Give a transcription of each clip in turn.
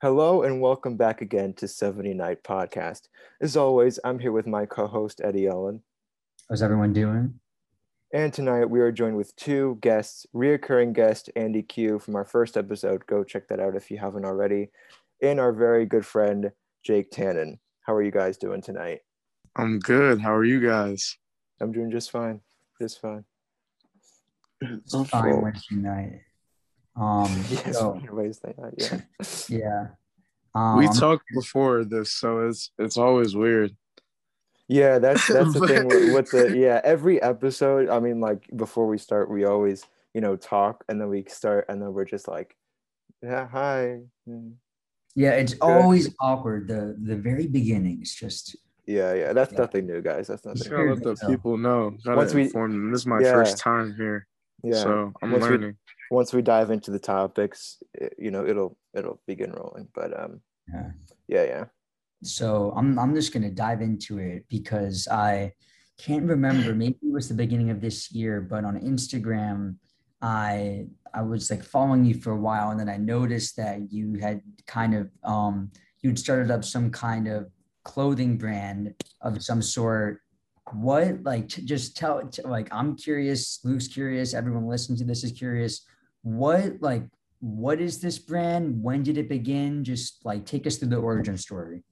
Hello and welcome back again to 70 Night Podcast. As always, I'm here with my co-host Eddie Ellen. How's everyone doing? And tonight we are joined with two guests, reoccurring guest Andy Q from our first episode. Go check that out if you haven't already. And our very good friend Jake Tannen. How are you guys doing tonight? I'm good. How are you guys? I'm doing just fine. Just fine. It's fine Wednesday night. Um, Yes, so, Wednesday night. Yeah. yeah. Um, we talked before this, so it's it's always weird. Yeah, that's that's the thing with, with the yeah. Every episode, I mean, like before we start, we always you know talk, and then we start, and then we're just like, yeah, hi. Mm. yeah, it's always awkward. The the very beginning is just Yeah, yeah. That's Yeah. nothing new, guys. That's Just nothing. gotta let the people know. Gotta Once we- inform them. This is my Yeah. first time here, Yeah. so I'm Once we- learning. Once we dive into the topics, it, you know, it'll it'll begin rolling. But um, yeah. yeah, yeah. So I'm I'm just gonna dive into it because I can't remember. Maybe it was the beginning of this year, but on Instagram, I I was like following you for a while, and then I noticed that you had kind of um you'd started up some kind of clothing brand of some sort. What like just tell like I'm curious, Luke's curious, everyone listening to this is curious. What like what is this brand? When did it begin? Just like take us through the origin story.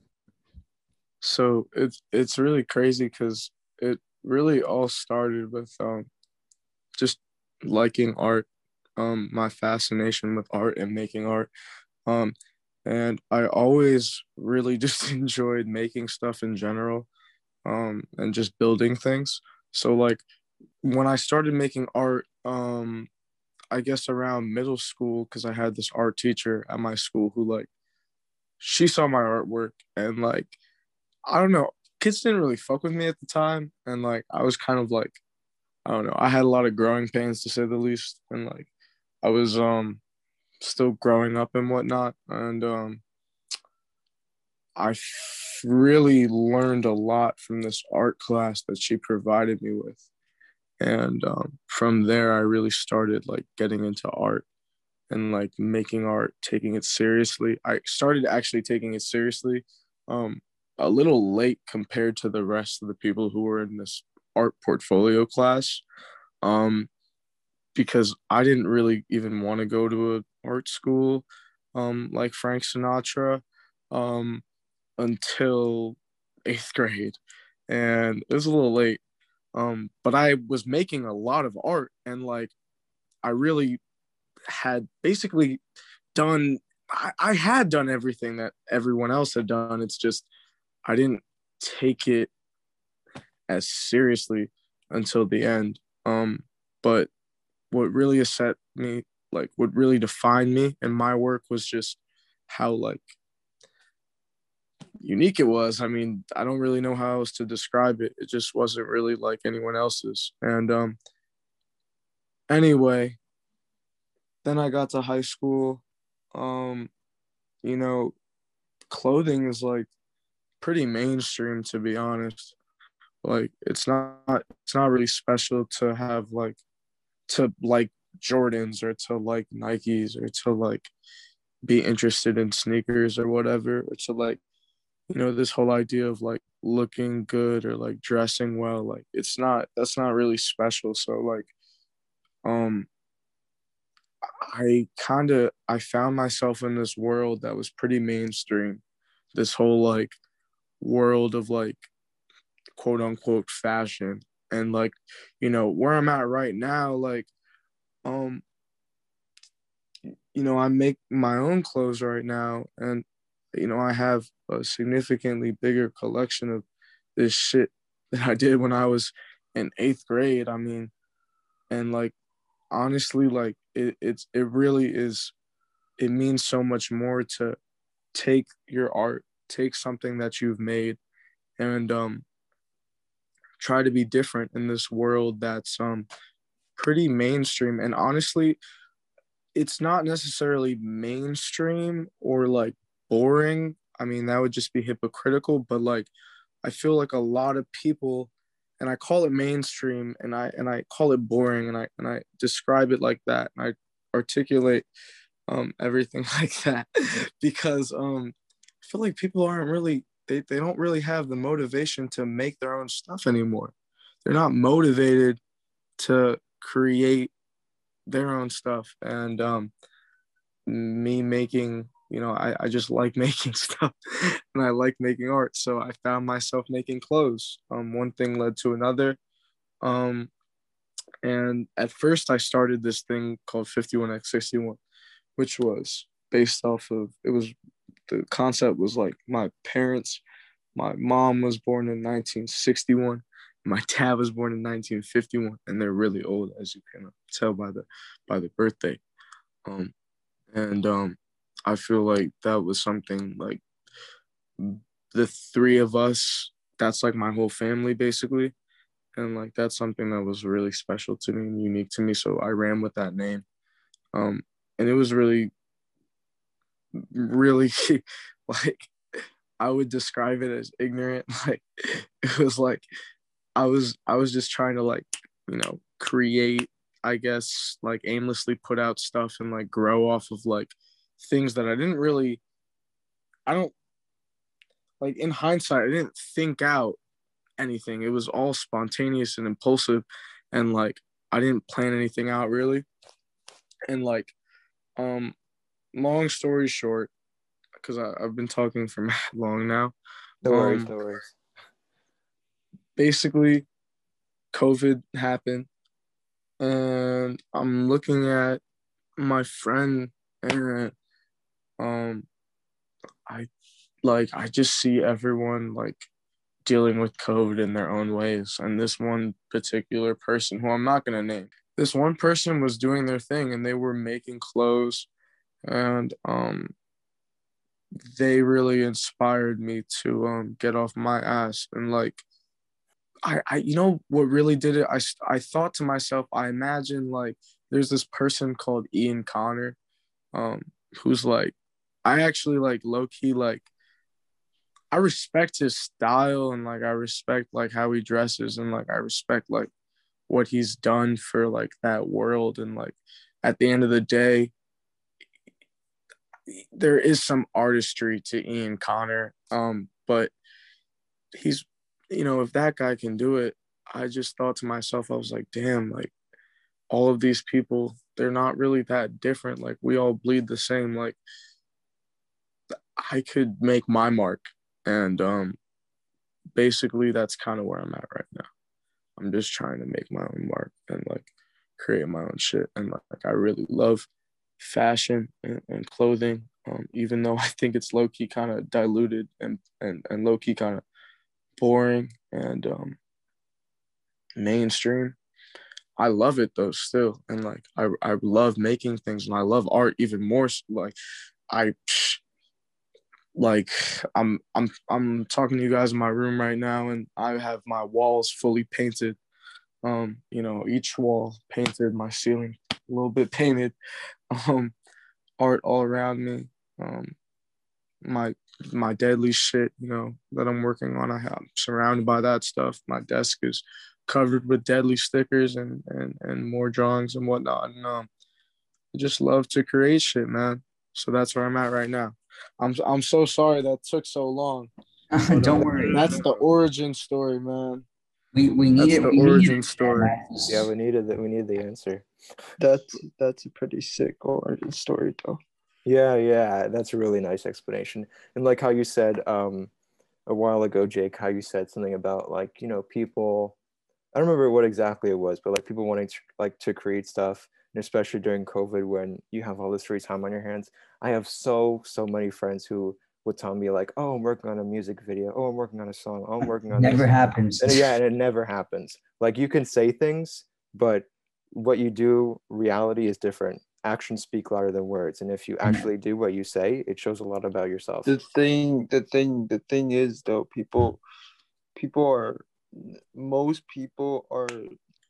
So it's it's really crazy because it really all started with um just liking art, um my fascination with art and making art, um and I always really just enjoyed making stuff in general, um and just building things. So like when I started making art, um I guess around middle school because I had this art teacher at my school who like she saw my artwork and like I don't know. Kids didn't really fuck with me at the time, and like I was kind of like, I don't know. I had a lot of growing pains to say the least, and like I was um still growing up and whatnot, and um I really learned a lot from this art class that she provided me with, and um, from there I really started like getting into art and like making art, taking it seriously. I started actually taking it seriously. Um, a little late compared to the rest of the people who were in this art portfolio class um, because i didn't really even want to go to an art school um, like frank sinatra um, until eighth grade and it was a little late um, but i was making a lot of art and like i really had basically done I, I had done everything that everyone else had done it's just I didn't take it as seriously until the end. Um, but what really set me, like, what really defined me and my work was just how like unique it was. I mean, I don't really know how else to describe it. It just wasn't really like anyone else's. And um, anyway, then I got to high school. Um, you know, clothing is like pretty mainstream to be honest. Like it's not it's not really special to have like to like jordans or to like nikes or to like be interested in sneakers or whatever or to like you know this whole idea of like looking good or like dressing well. Like it's not that's not really special. So like um i kind of i found myself in this world that was pretty mainstream. This whole like world of like quote unquote fashion. And like you know where i'm at right now like um you know i make my own clothes right now. And you know i have a significantly bigger collection of this shit that i did when i was in eighth grade i mean. And like honestly like it, it's it really is it means so much more to take your art take something that you've made and um try to be different in this world that's um pretty mainstream and honestly it's not necessarily mainstream or like boring. I mean, that would just be hypocritical, but like I feel like a lot of people and I call it mainstream and I and I call it boring and I and I describe it like that and I articulate um everything like that because um feel like people aren't really they, they don't really have the motivation to make their own stuff anymore. They're not motivated to create their own stuff. And um me making you know I, I just like making stuff and i like making art. So i found myself making clothes. Um one thing led to another. Um and at first i started this thing called 51x61 which was based off of it was the concept was like my parents my mom was born in 1961 my dad was born in 1951 and they're really old as you can tell by the by the birthday. Um and um i feel like that was something like the three of us that's like my whole family basically. And like that's something that was really special to me and unique to me so i ran with that name. Um and it was really really like i would describe it as ignorant like it was like i was i was just trying to like you know create I guess like aimlessly put out stuff and like grow off of like things that I didn't really I don't like in hindsight I didn't think out anything. It was all spontaneous and impulsive and like I didn't plan anything out really. And like um long story short because I've been talking for long now. No worries, um, no worries. Basically, COVID happened and I'm looking at my friend and um I like I just see everyone like dealing with COVID in their own ways. And this one particular person who I'm not gonna name, this one person was doing their thing and they were making clothes and um they really inspired me to um get off my ass and like I, I you know what really did it? I, I thought to myself i imagine like there's this person called ian connor um who's like i actually like low-key like i respect his style and like i respect like how he dresses and like i respect like what he's done for like that world and like at the end of the day there is some artistry to ian connor um but he's you know, if that guy can do it, I just thought to myself, I was like, damn, like all of these people, they're not really that different. Like we all bleed the same. Like I could make my mark. And um basically that's kind of where I'm at right now. I'm just trying to make my own mark and like create my own shit. And like, like I really love fashion and, and clothing. Um, even though I think it's low key kind of diluted and, and, and low key kind of boring and um, mainstream. I love it though still, and like I I love making things, and I love art even more. Like I like I'm I'm I'm talking to you guys in my room right now, and I have my walls fully painted. Um, you know, each wall painted, my ceiling a little bit painted. Um, art all around me. Um, my my deadly shit, you know, that I'm working on. I am surrounded by that stuff. My desk is covered with deadly stickers and and and more drawings and whatnot. And um, I just love to create shit, man. So that's where I'm at right now. I'm I'm so sorry that took so long. But, Don't uh, worry. That's the origin story, man. We we need the we origin it. story. Yeah, we needed that. We need the answer. That's that's a pretty sick origin story, though. Yeah, yeah, that's a really nice explanation. And like how you said um, a while ago, Jake, how you said something about like you know people. I don't remember what exactly it was, but like people wanting to like to create stuff, and especially during COVID when you have all this free time on your hands. I have so so many friends who would tell me like, "Oh, I'm working on a music video. Oh, I'm working on a song. Oh, I'm working on." Never this. happens. And yeah, and it never happens. Like you can say things, but what you do, reality is different. Actions speak louder than words. And if you actually do what you say it shows a lot about yourself. The thing the thing the thing is though people people are most people are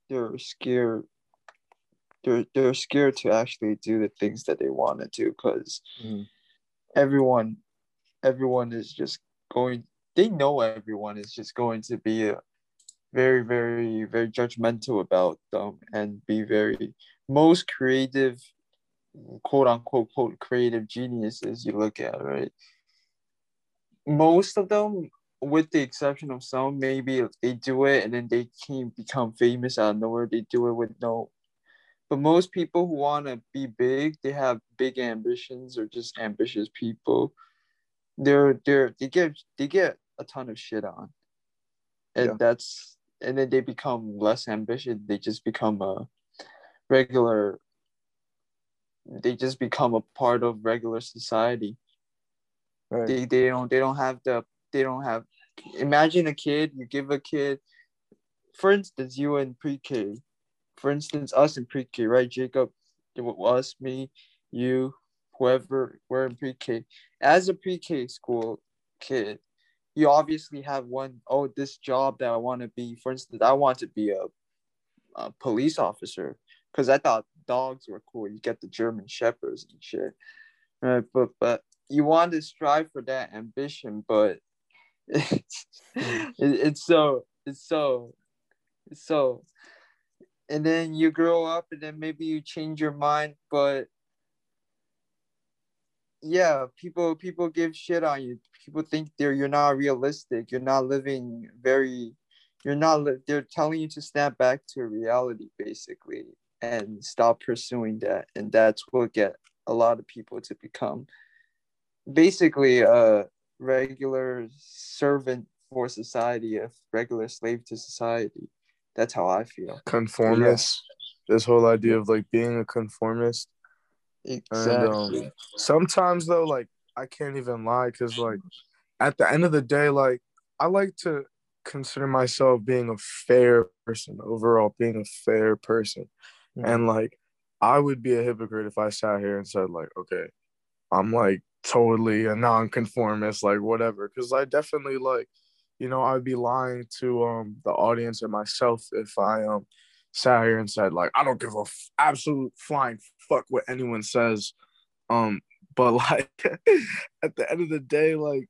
they're scared they're they're scared to actually do the things that they want to do because Mhm. everyone everyone is just going they know everyone is just going to be a very very very judgmental about them and be very most creative quote unquote quote creative geniuses you look at right? Most of them with the exception of some maybe they do it and then they can become famous out of nowhere they do it with no but most people who want to be big they have big ambitions or just ambitious people. They're they're they get they get a ton of shit on. And Yeah. that's and then they become less ambitious. They just become a regular they just become a part of regular society. Right. they, they don't they don't have the they don't have imagine a kid you give a kid for instance you in pre-k for instance us in pre-k right jacob? Us me you whoever we're in pre-k. As a pre-k school kid you obviously have one oh this job that i want to be for instance i want to be a, a police officer because i thought dogs were cool you get the german shepherds and shit. Right but but you want to strive for that ambition but it's, it, it's so it's so it's so and then you grow up and then maybe you change your mind but yeah people people give shit on you. People think they're you're not realistic. You're not living very you're not li- they're telling you to snap back to reality basically and stop pursuing that. And that's what get a lot of people to become basically a regular servant for society a regular slave to society. That's how i feel. Conformist. This whole idea of like being a conformist. Exactly um, Sometimes though, like I can't even lie because like at the end of the day, like I like to consider myself being a fair person overall, being a fair person. Mhm. And like I would be a hypocrite if I sat here and said, like, okay, I'm like totally a nonconformist, like whatever. Cause I definitely like, you know, I'd be lying to um the audience and myself if I um sat here and said, like, I don't give a f- absolute flying fuck what anyone says. Um, but like at the end of the day, like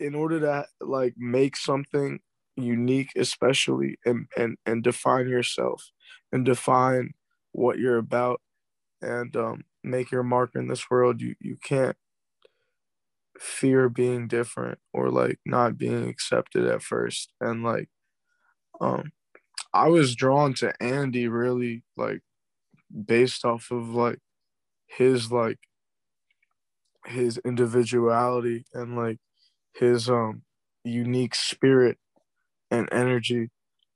in order to like make something unique, especially and and and define yourself and define what you're about and um, make your mark in this world you you can't fear being different or like not being accepted at first and like um i was drawn to andy really like based off of like his like his individuality and like his um unique spirit and energy.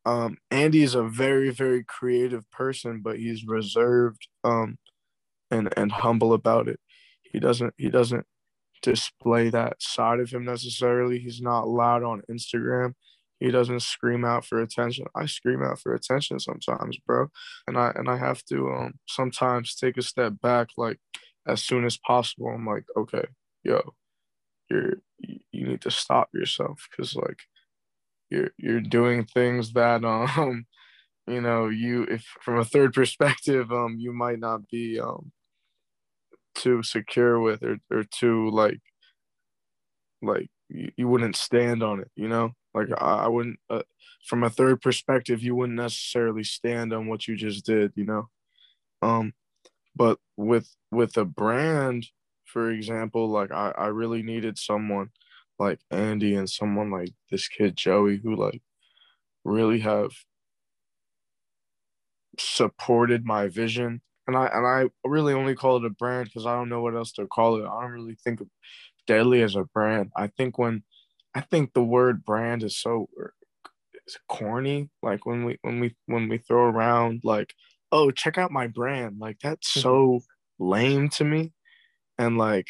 Um andy is a very very creative person but he's reserved um and and humble about it. He doesn't he doesn't display that side of him necessarily. He's not loud on instagram he doesn't scream out for attention. I scream out for attention sometimes bro. And i and i have to um sometimes take a step back like as soon as possible. I'm like okay yo you're you need to stop yourself because like you're you're doing things that um you know you if from a third perspective um you might not be um too secure with or, or too like like you, you wouldn't stand on it you know like i, I wouldn't uh, from a third perspective you wouldn't necessarily stand on what you just did you know? Um but with with a brand for example like i i really needed someone like andy and someone like this kid joey who like really have supported my vision. And i and i really only call it a brand because i don't know what else to call it. I don't really think of deadly as a brand. I think when i think the word brand is so is corny? Like when we when we when we throw around like oh check out my brand like that's so lame to me. And like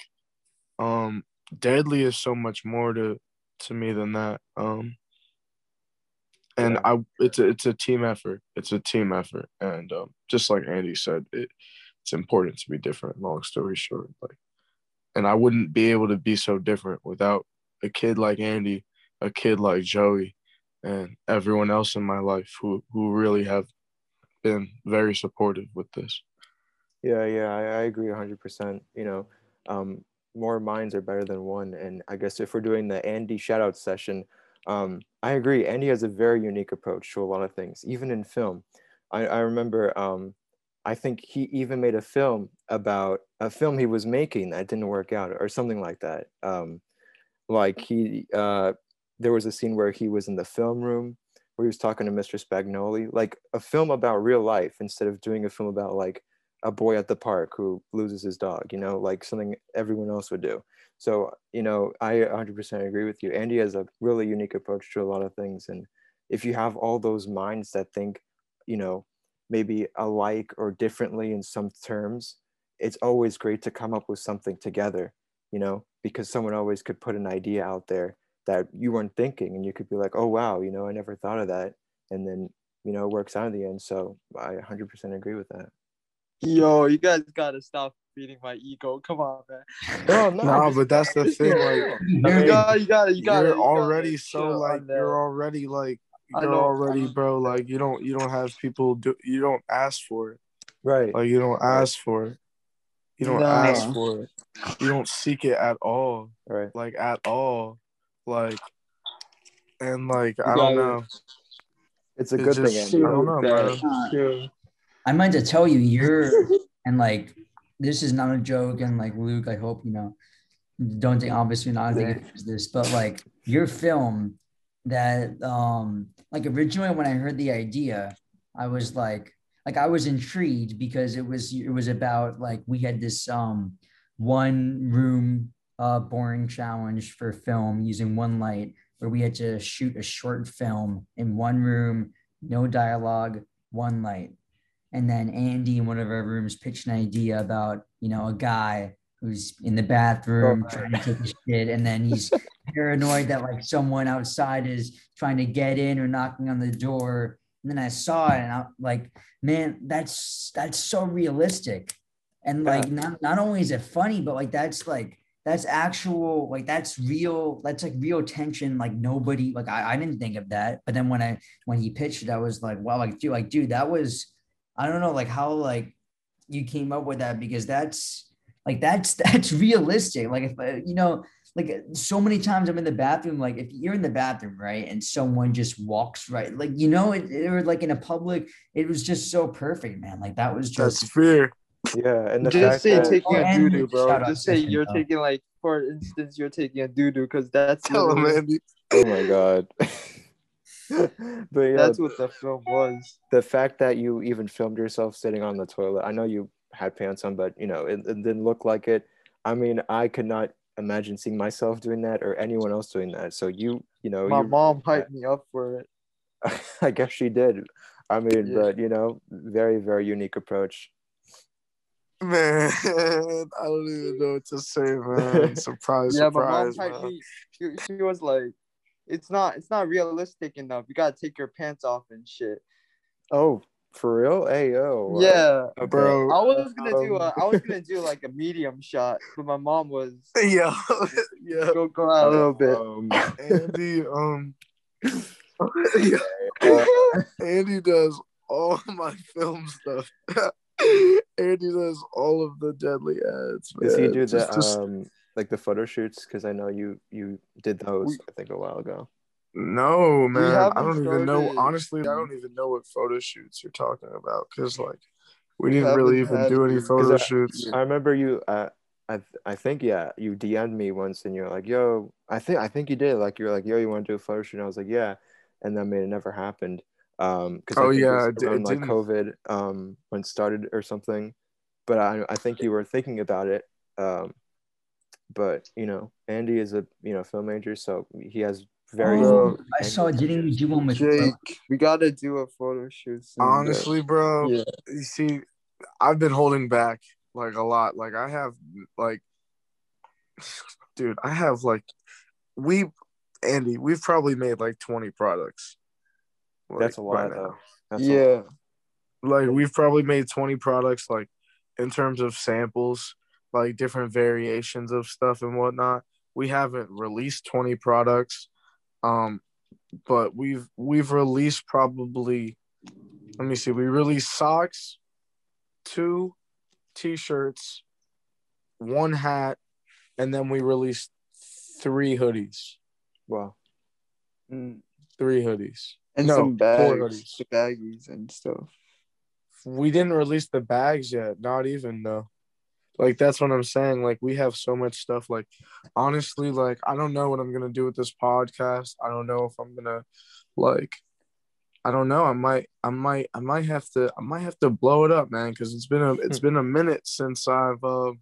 um deadly is so much more to to me than that um and Yeah. i it's a, it's a team effort. It's a team effort. And um, just like andy said it, it's important to be different long story short like and i wouldn't be able to be so different without a kid like andy a kid like joey and everyone else in my life who who really have been very supportive with this Yeah, yeah, I, I agree 100%. You know, um, more minds are better than one. And I guess if we're doing the Andy shoutout session, um, I agree. Andy has a very unique approach to a lot of things, even in film. I, I remember, um, I think he even made a film about a film he was making that didn't work out or something like that. Um, like he, uh, there was a scene where he was in the film room where he was talking to Mr. Spagnoli, like a film about real life instead of doing a film about like a boy at the park who loses his dog, you know, like something everyone else would do. So, you know, I 100% agree with you. Andy has a really unique approach to a lot of things. And if you have all those minds that think, you know, maybe alike or differently in some terms, it's always great to come up with something together, you know, because someone always could put an idea out there that you weren't thinking and you could be like, oh, wow, you know, I never thought of that. And then, you know, it works out in the end. So I 100% agree with that. Yo, you guys gotta stop feeding my ego. Come on, man. No, no, Nah, just- but that's the thing, chill. like, You Very- gotta, you gotta, you gotta. you're you already so like you're already like you're already bro like you don't you don't have people do you don't ask for it right. like you don't Right. ask for it you don't Nah. ask for it you don't seek it at all Right. like at all like and like I don't know It's a It's good just- thing, I don't know, man. Chill. I meant to tell you, you're and like this is not a joke, and like Luke, I hope you know. Don't think obviously not think it this, but like your film that um like originally when I heard the idea, I was like like I was intrigued because it was it was about like we had this um one room uh boring challenge for film using one light where we had to shoot a short film in one room, no dialogue, one light. And then Andy in one of our rooms pitched an idea about, you know, a guy who's in the bathroom Oh. trying to take a shit, and then he's paranoid that like someone outside is trying to get in or knocking on the door. And then I saw it, and I'm like, man, that's that's so realistic. And like, not not only is it funny, but like that's like that's actual like that's real that's like real tension. Like nobody like I, I didn't think of that. But then when i when he pitched it i was like wow like dude like dude that was i don't know like how like you came up with that because that's like that's that's realistic. Like if uh, you know like uh, so many times i'm in the bathroom like if you're in the bathroom right and someone just walks right like you know it, it or like in a public it was just so perfect man like that was just that's just fear Yeah, and the Just fact say that taking Oh, a doo doo, bro. shout Just say you're though. taking like, for instance, you're taking a doo doo because that's tell him literally- Andy oh my god. but yeah, that's what the film was. the fact that you even filmed yourself sitting on the toilet. I know you had pants on, but you know it, it didn't look like it. I mean, I could not imagine seeing myself doing that or anyone else doing that. So you, you know, My you, mom hyped me up for it. I guess she did. I mean, Yeah. but you know, very very unique approach. man I don't even know what to say man surprise yeah, my mom surprise man. me. She, she was like, "It's not, it's not realistic enough. You gotta take your pants off and shit." Oh, for real? Hey yo. Yeah, Okay. bro I was gonna do, Um, a, I was gonna do like a medium shot, but my mom was yeah yeah go go out a little bit. Um, Andy, um, uh, Andy does all my film stuff. Andy does all of the deadly ads. does he man. do the Just- just- um like the photo shoots? Because I know you you did those. We- I think a while ago. No, man. I don't even know. Honestly, I don't even know what photo shoots you're talking about because, like, we didn't really even do any photo shoots. I remember you. Uh, I I think yeah, you DM'd me once, and you're like, "Yo," I think I think you did. Like you were like, "Yo, you want to do a photo shoot?" And I was like, "Yeah," and then I mean, it never happened. Um, because Oh, yeah, it around like. COVID, um, when started or something. But I I think you were thinking about it. Um, but you know, Andy is a you know film major, so he has very. Oh, I saw didn't you do one with Jake, We gotta do a photo shoot. Soon, honestly, bro, Yeah. you see, I've been holding back like a lot. Like, I have, like, dude, I have like, we, Andy, we've probably made like 20 products. That's a lot, now. though. That's a lot. yeah, like we've probably made 20 products like in terms of samples like different variations of stuff and whatnot we haven't released 20 products um but we've we've released probably let me see we released socks two t-shirts, one hat, and then we released three hoodies. Wow. Mm. Three hoodies. And No, some bags, baggies and stuff. We didn't release the bags yet. Not even though. Like that's what I'm saying. Like we have so much stuff. Like honestly, like I don't know what I'm gonna do with this podcast. I don't know if I'm gonna like I don't know. I might I might I might have to I might have to blow it up, man, because it's been a it's been a minute since I've uh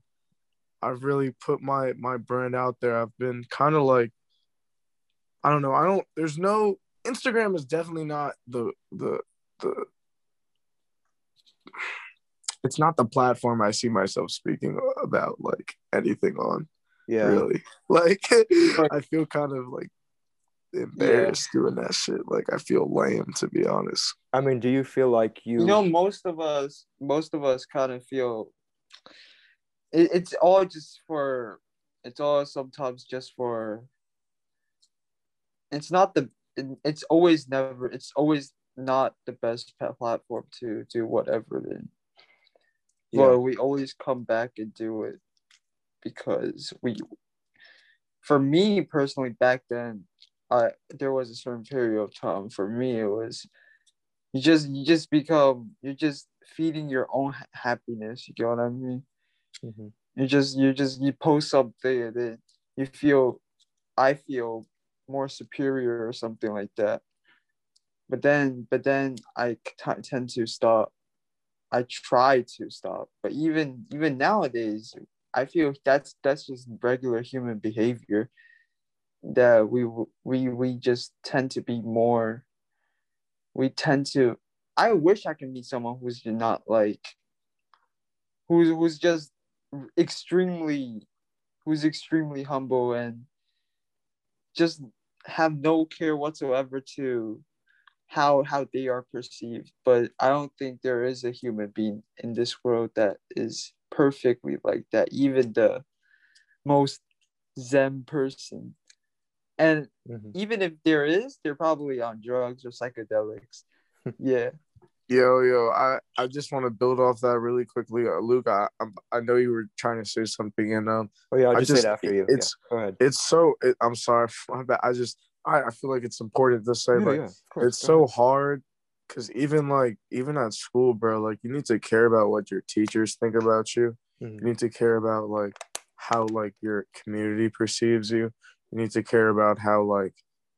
I've really put my my brand out there. I've been kind of like I don't know. I don't there's no Instagram is definitely not the the the it's not the platform I see myself speaking about like anything on Yeah. really. Like I feel kind of like embarrassed doing that shit. Like I feel lame to be honest. I mean, do you feel like you? You know, most of us, most of us kind of feel it, it's all just for, it's all sometimes just for. It's not the. It's always never. It's always not the best pa- platform to do whatever. Then, Yeah. but we always come back and do it because we. For me personally, back then, I there was a certain period of time. For me, it was you just you just become you're just feeding your own ha- happiness you get what i mean Mhm. you just you just you post something and then you feel i feel more superior or something like that but then but then i t- tend to stop i try to stop but even even nowadays i feel that's that's just regular human behavior that we we we just tend to be more we tend to i wish i can meet someone who's not like who's who's just extremely who's extremely humble and just have no care whatsoever to how how they are perceived but i don't think there is a human being in this world that is perfectly like that even the most zen person and Mhm. even if there is, they're probably on drugs or psychedelics. yeah. Yo, yo, I, I just want to build off that really quickly. Uh, Luke, I, I'm- I know you were trying to say something, and um, Oh yeah, I'll just, just- say it after you. it's- yeah. Go ahead. it's so. It, I'm sorry, my bad. I just, I, I feel like it's important to say, Yeah, like, yeah, course, it's so ahead. hard because even like, even at school, bro, like, you need to care about what your teachers think about you. Mhm. You need to care about like how like your community perceives you. You need to care about how like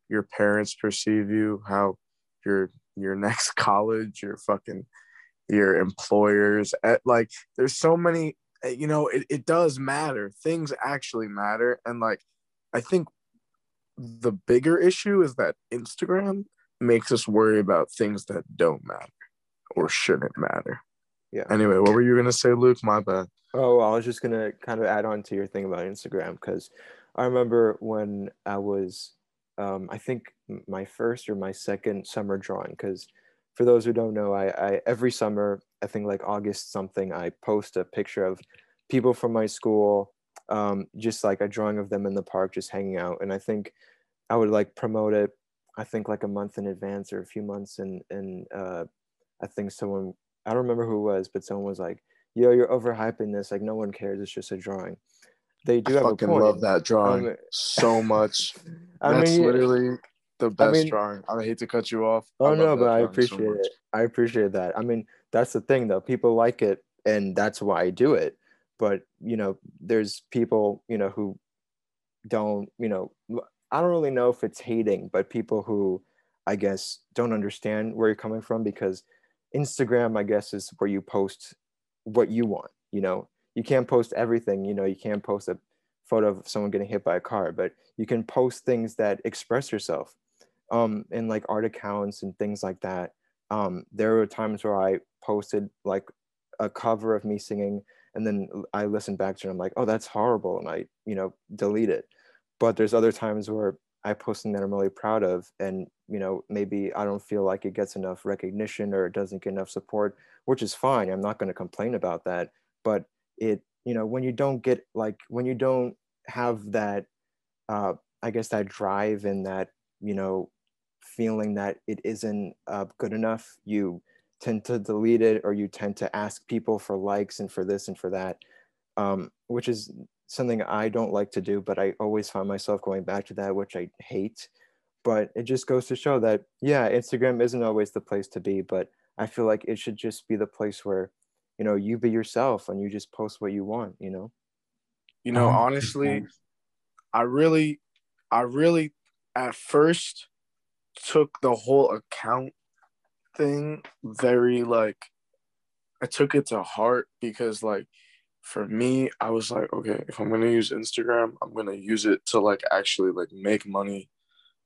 your parents perceive you, how your your next college, your fucking your employers at like there's so many uh, you know it, it does matter things actually matter and like i think the bigger issue is that instagram makes us worry about things that don't matter or shouldn't matter Yeah. anyway what were you gonna say luke my bad Oh, I was just gonna kind of add on to your thing about Instagram because I remember when I was, um, I think my first or my second summer drawing. Because for those who don't know, I, I every summer, I think like August something, I post a picture of people from my school, um, just like a drawing of them in the park, just hanging out. And I think I would like promote it. I think like a month in advance or a few months, and and uh, I think someone I don't remember who it was, but someone was like yo, you're overhyping this. Like, no one cares. It's just a drawing. They do i have fucking a point. love that drawing Um, so much I that's mean, literally the best mean- drawing i hate to cut you off oh no, but I drawing so appreciate it. I appreciate that. I mean, that's the thing, though. People like it, and that's why I do it. But you know, there's people, you know, who don't, you know, I don't really know if it's hating, but people who, I guess, don't understand where you're coming from because Instagram, I guess, is where you post what you want. You know, you can't post everything. You know, you can't post a photo of someone getting hit by a car, but you can post things that express yourself. Um, in like art accounts and things like that. Um, there were times where I posted like a cover of me singing, and then I listen back to it. I'm like, oh, that's horrible, and I, you know, delete it. But there's other times where I post something that I'm really proud of, and you know, maybe I don't feel like it gets enough recognition or it doesn't get enough support, which is fine. I'm not going to complain about that. But it, you know, when you don't get like when you don't have that, uh, I guess that drive and that, you know, feeling that it isn't uh, good enough, you tend to delete it or you tend to ask people for likes and for this and for that, um, which is something I don't like to do, but I always find myself going back to that, which I hate. But it just goes to show that, yeah, Instagram isn't always the place to be, but I feel like it should just be the place where, you know, you be yourself and you just post what you want, you know? You know, 100%. honestly, I really, I really at first took the whole account thing very like, I took it to heart because like for me, I was like, okay, if I'm gonna use Instagram, I'm gonna use it to like actually like make money,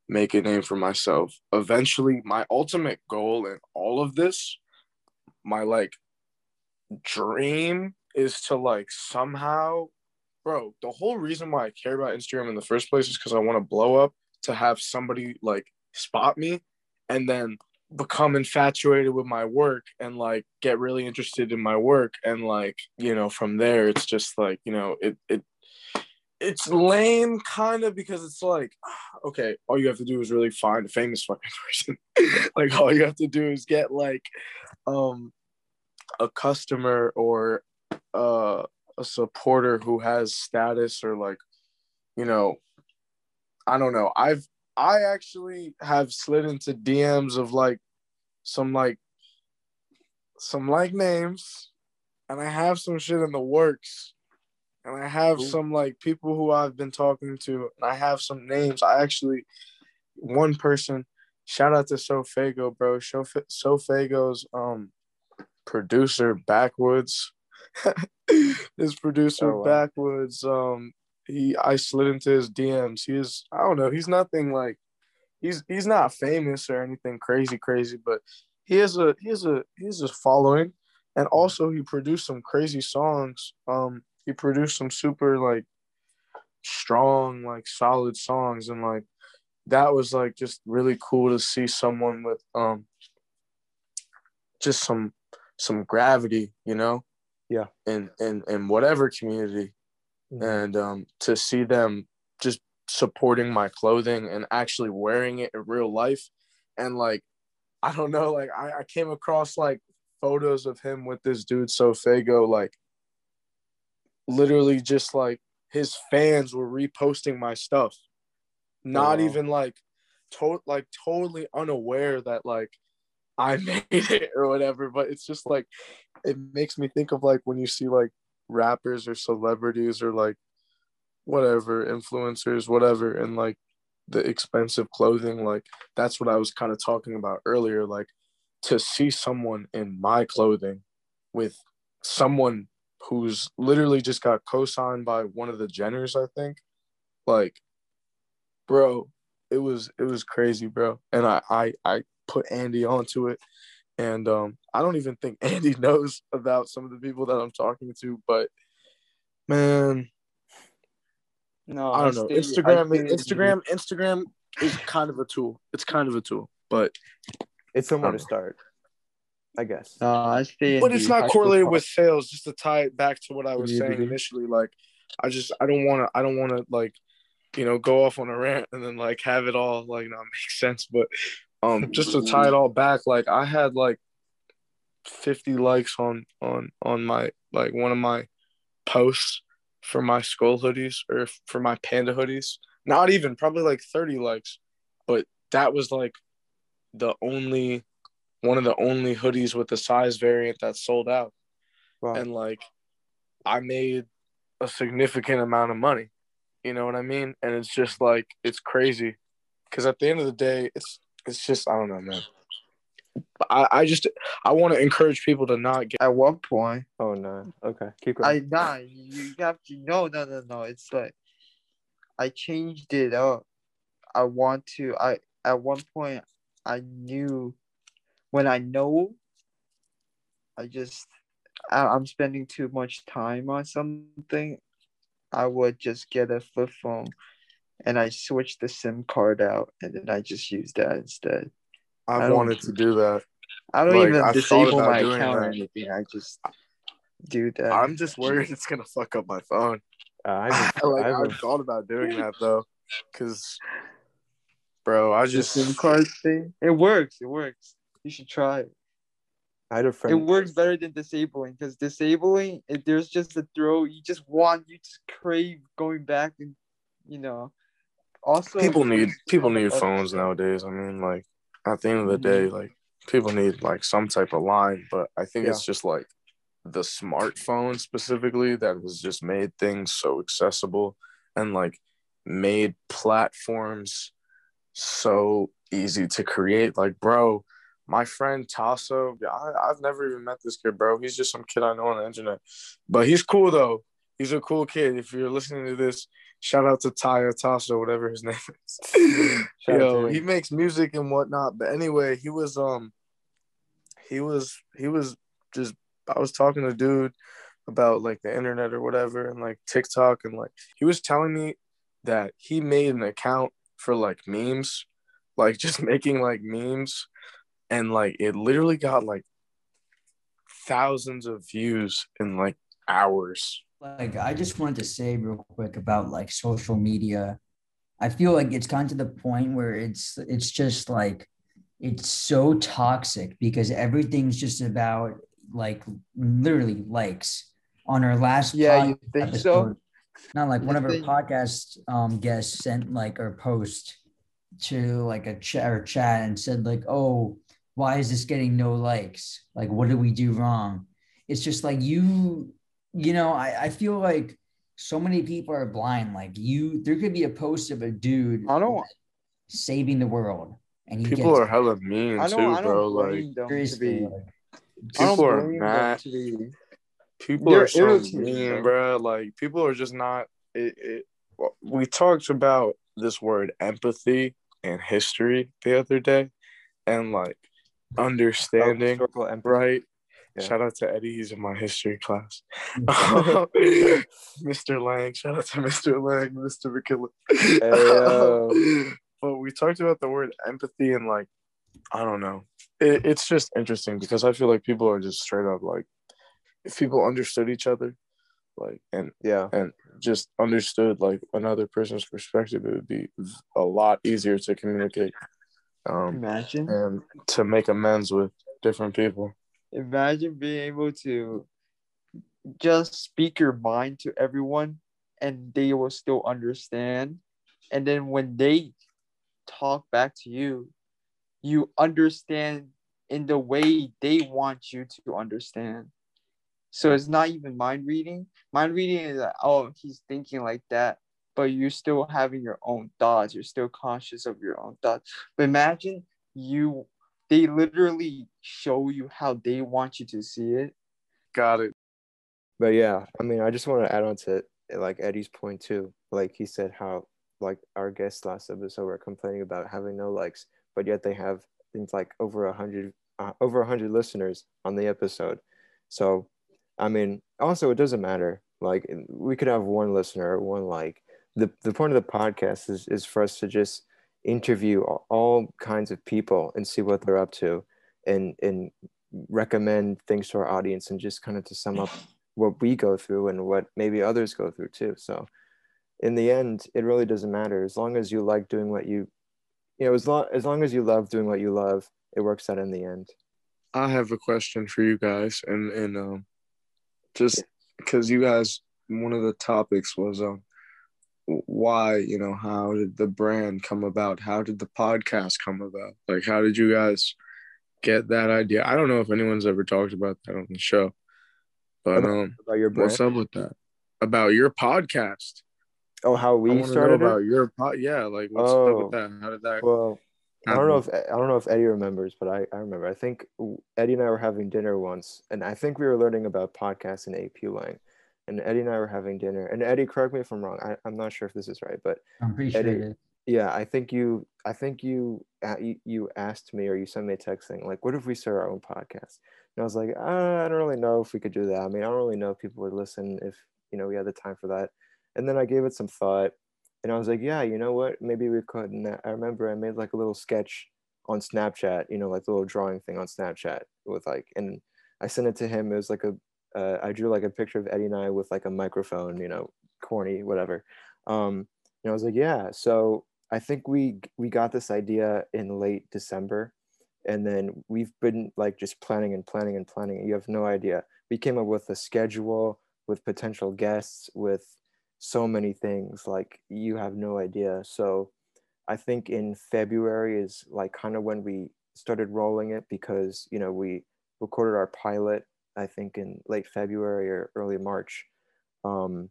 make a name for myself. Eventually, my ultimate goal in all of this, my like dream is to like somehow bro, the whole reason why I care about Instagram in the first place is because I want to blow up to have somebody like spot me and then become infatuated with my work and like get really interested in my work. And like you know from there it's just like you know it it it's lame kind of because it's like okay all you have to do is really find a famous fucking person. Like all you have to do is get like um a customer or uh a supporter who has status or like you know i don't know. I've i actually have slid into dms of like some like some like names and i have some shit in the works and i have some like people who i've been talking to and i have some names. I actually one person shout out to Sofaygo bro. Sof- Sofaygo's um producer backwoods. His producer Oh, wow. backwoods um he i slid into his dms he is i don't know he's nothing like he's he's not famous or anything crazy crazy but he has a he has a he has a following. And also he produced some crazy songs. Um he produced some super like strong like solid songs. And like that was like just really cool to see someone with um just some some gravity you know? Yeah. in in in whatever community Mhm. and um to see them just supporting my clothing and actually wearing it in real life and like i don't know like i, I came across like photos of him with this dude Sofaygo like literally just like his fans were reposting my stuff not wow. even like to- like totally unaware that like i made it or whatever but it's just like it makes me think of like when you see like rappers or celebrities or like whatever influencers whatever and like the expensive clothing like that's what i was kind of talking about earlier like to see someone in my clothing with someone who's literally just got co-signed by one of the jenners i think like bro it was it was crazy bro. And i i, I put andy onto it and um i don't even think andy knows about some of the people that i'm talking to but man No, I don't know. stay- I Instagram, Instagram, Instagram is kind of a tool. It's kind of a tool, but It's somewhere to start, I guess. No, I stay. but it's not correlated with sales. Just to tie it back to what I was saying initially, like I just I don't want to I don't want to like you know go off on a rant and then like have it all like not make sense. But um, just to tie it all back, like I had like fifty likes on on on my like one of my posts for my skull hoodies or for my panda hoodies. Not even probably like 30 likes, but that was like the only one of the only hoodies with the size variant that sold out. Wow. And like I made a significant amount of money. You know what I mean? And it's just like it's crazy. Cause at the end of the day, it's it's just I don't know, man. I, I just I want to encourage people to not get At one point, oh no. Okay, keep going. I nah, you have to no no no no. It's like I changed it up. I want to. I at one point I knew when I know. I just I, I'm spending too much time on something. I would just get a flip phone, and I switch the SIM card out, and then I just use that instead. I I wanted to do that. I don't Like, even I've disable my doing account or anything. I just do that. I'm just worried it's gonna fuck up my phone. Uh, I haven't, like I I've thought about doing that though, because, bro, I the just SIM card thing. It works. It works. You should try it. I had a friend. It works better than disabling because disabling, if there's just a throw, you just want, you just crave going back and, you know. Also, people need people need phones nowadays. I mean, like at the end of the day, Mhm. like people need like some type of line, but I think Yeah. it's just like the smartphone specifically that has just made things so accessible and like made platforms so easy to create. Like, bro, my friend Tasso, I, I've never even met this kid, bro. He's just some kid I know on the internet, but he's cool though. He's a cool kid. If you're listening to this, shout out to Taya Tasso, whatever his name is. Yo, he makes music and whatnot. But anyway, he was um, he was he was just. I was talking to dude about like the internet or whatever, and like TikTok, and like he was telling me that he made an account for like memes, like just making like memes, and like it literally got like thousands of views in like hours. Like I just wanted to say real quick about like social media. I feel like it's gotten to the point where it's it's just like it's so toxic because everything's just about like literally likes. On our last Yeah, you think so? not like one of our podcast um guests sent like our post to like a chat or chat and said like, "Oh, why is this getting no likes? Like, what did we do wrong?" It's just like you, you know, I, I feel like so many people are blind. Like you, there could be a post of a dude I don't- saving the world, and he People gets are hella mean I too, don't, I bro. don't Like to be. like, I don't people are mad. be. people They're are so mean, bro. bro. Like people are just not. It, it, we talked about this word empathy and history the other day, and like understanding, historical right? Yeah. Shout out to Eddie. He's in my history class. Mr. Lang. Shout out to Mr. Lang, Mr. McKillop. yo. but we talked about the word empathy and like, I don't know. It, it's just interesting because I feel like people are just straight up like, if people understood each other, like, and Yeah. and just understood like another person's perspective, it would be a lot easier to communicate um, Imagine, and to make amends with different people. Imagine being able to just speak your mind to everyone, and they will still understand. And then when they talk back to you, you understand in the way they want you to understand. So it's not even mind reading. Mind reading is like, oh, he's thinking like that, but you're still having your own thoughts. You're still conscious of your own thoughts. But imagine you, they literally show you how they want you to see it. Got it. But yeah, I mean, I just want to add on to like Eddie's point too. Like he said, how like our guests last episode were complaining about having no likes, but yet they have things like over a hundred, uh, over a hundred listeners on the episode. So, I mean, also it doesn't matter. Like we could have one listener, one like. The the point of the podcast is is for us to just interview all, kinds of people and see what they're up to, and and recommend things to our audience, and just kind of to sum up what we go through and what maybe others go through too. So in the end, it really doesn't matter as long as you like doing what you, you know, as long as long as you love doing what you love, it works out in the end. I have a question for you guys, and and um, just because you guys, one of the topics was um, why you know how did the brand come about? How did the podcast come about? Like, how did you guys get that idea? I don't know if anyone's ever talked about that on the show, but um, About your brand. what's up with that? About your podcast. Oh, how we want to know started about your pod. Yeah, like what's up Oh. with that? How did that? Well, I don't know if I don't know if Eddie remembers, but I, I remember. I think Eddie and I were having dinner once, and I think we were learning about podcasts and AP Lang. And Eddie and I were having dinner. And Eddie, correct me if I'm wrong. I, I'm not sure if this is right, but I'm pretty sure Eddie- it is. yeah, I think you I think you uh, you, you asked me or you sent me a text saying like, what if we start our own podcast? And I was like, uh, I don't really know if we could do that. I mean, I don't really know if people would listen if you know we had the time for that. And then I gave it some thought, and I was like, yeah, you know what? Maybe we could. And I remember I made like a little sketch on Snapchat, you know, like the little drawing thing on Snapchat with like, and I sent it to him. It was like a uh, I drew like a picture of Eddie and I with like a microphone, you know, corny, whatever. Um, and I was like, yeah. So I think we we got this idea in late December, and then we've been like just planning and planning and planning. You have no idea. We came up with a schedule with potential guests, with so many things. Like you have no idea. So I think in February is like kind of when we started rolling it because you know we recorded our pilot I think in late February or early March. Um,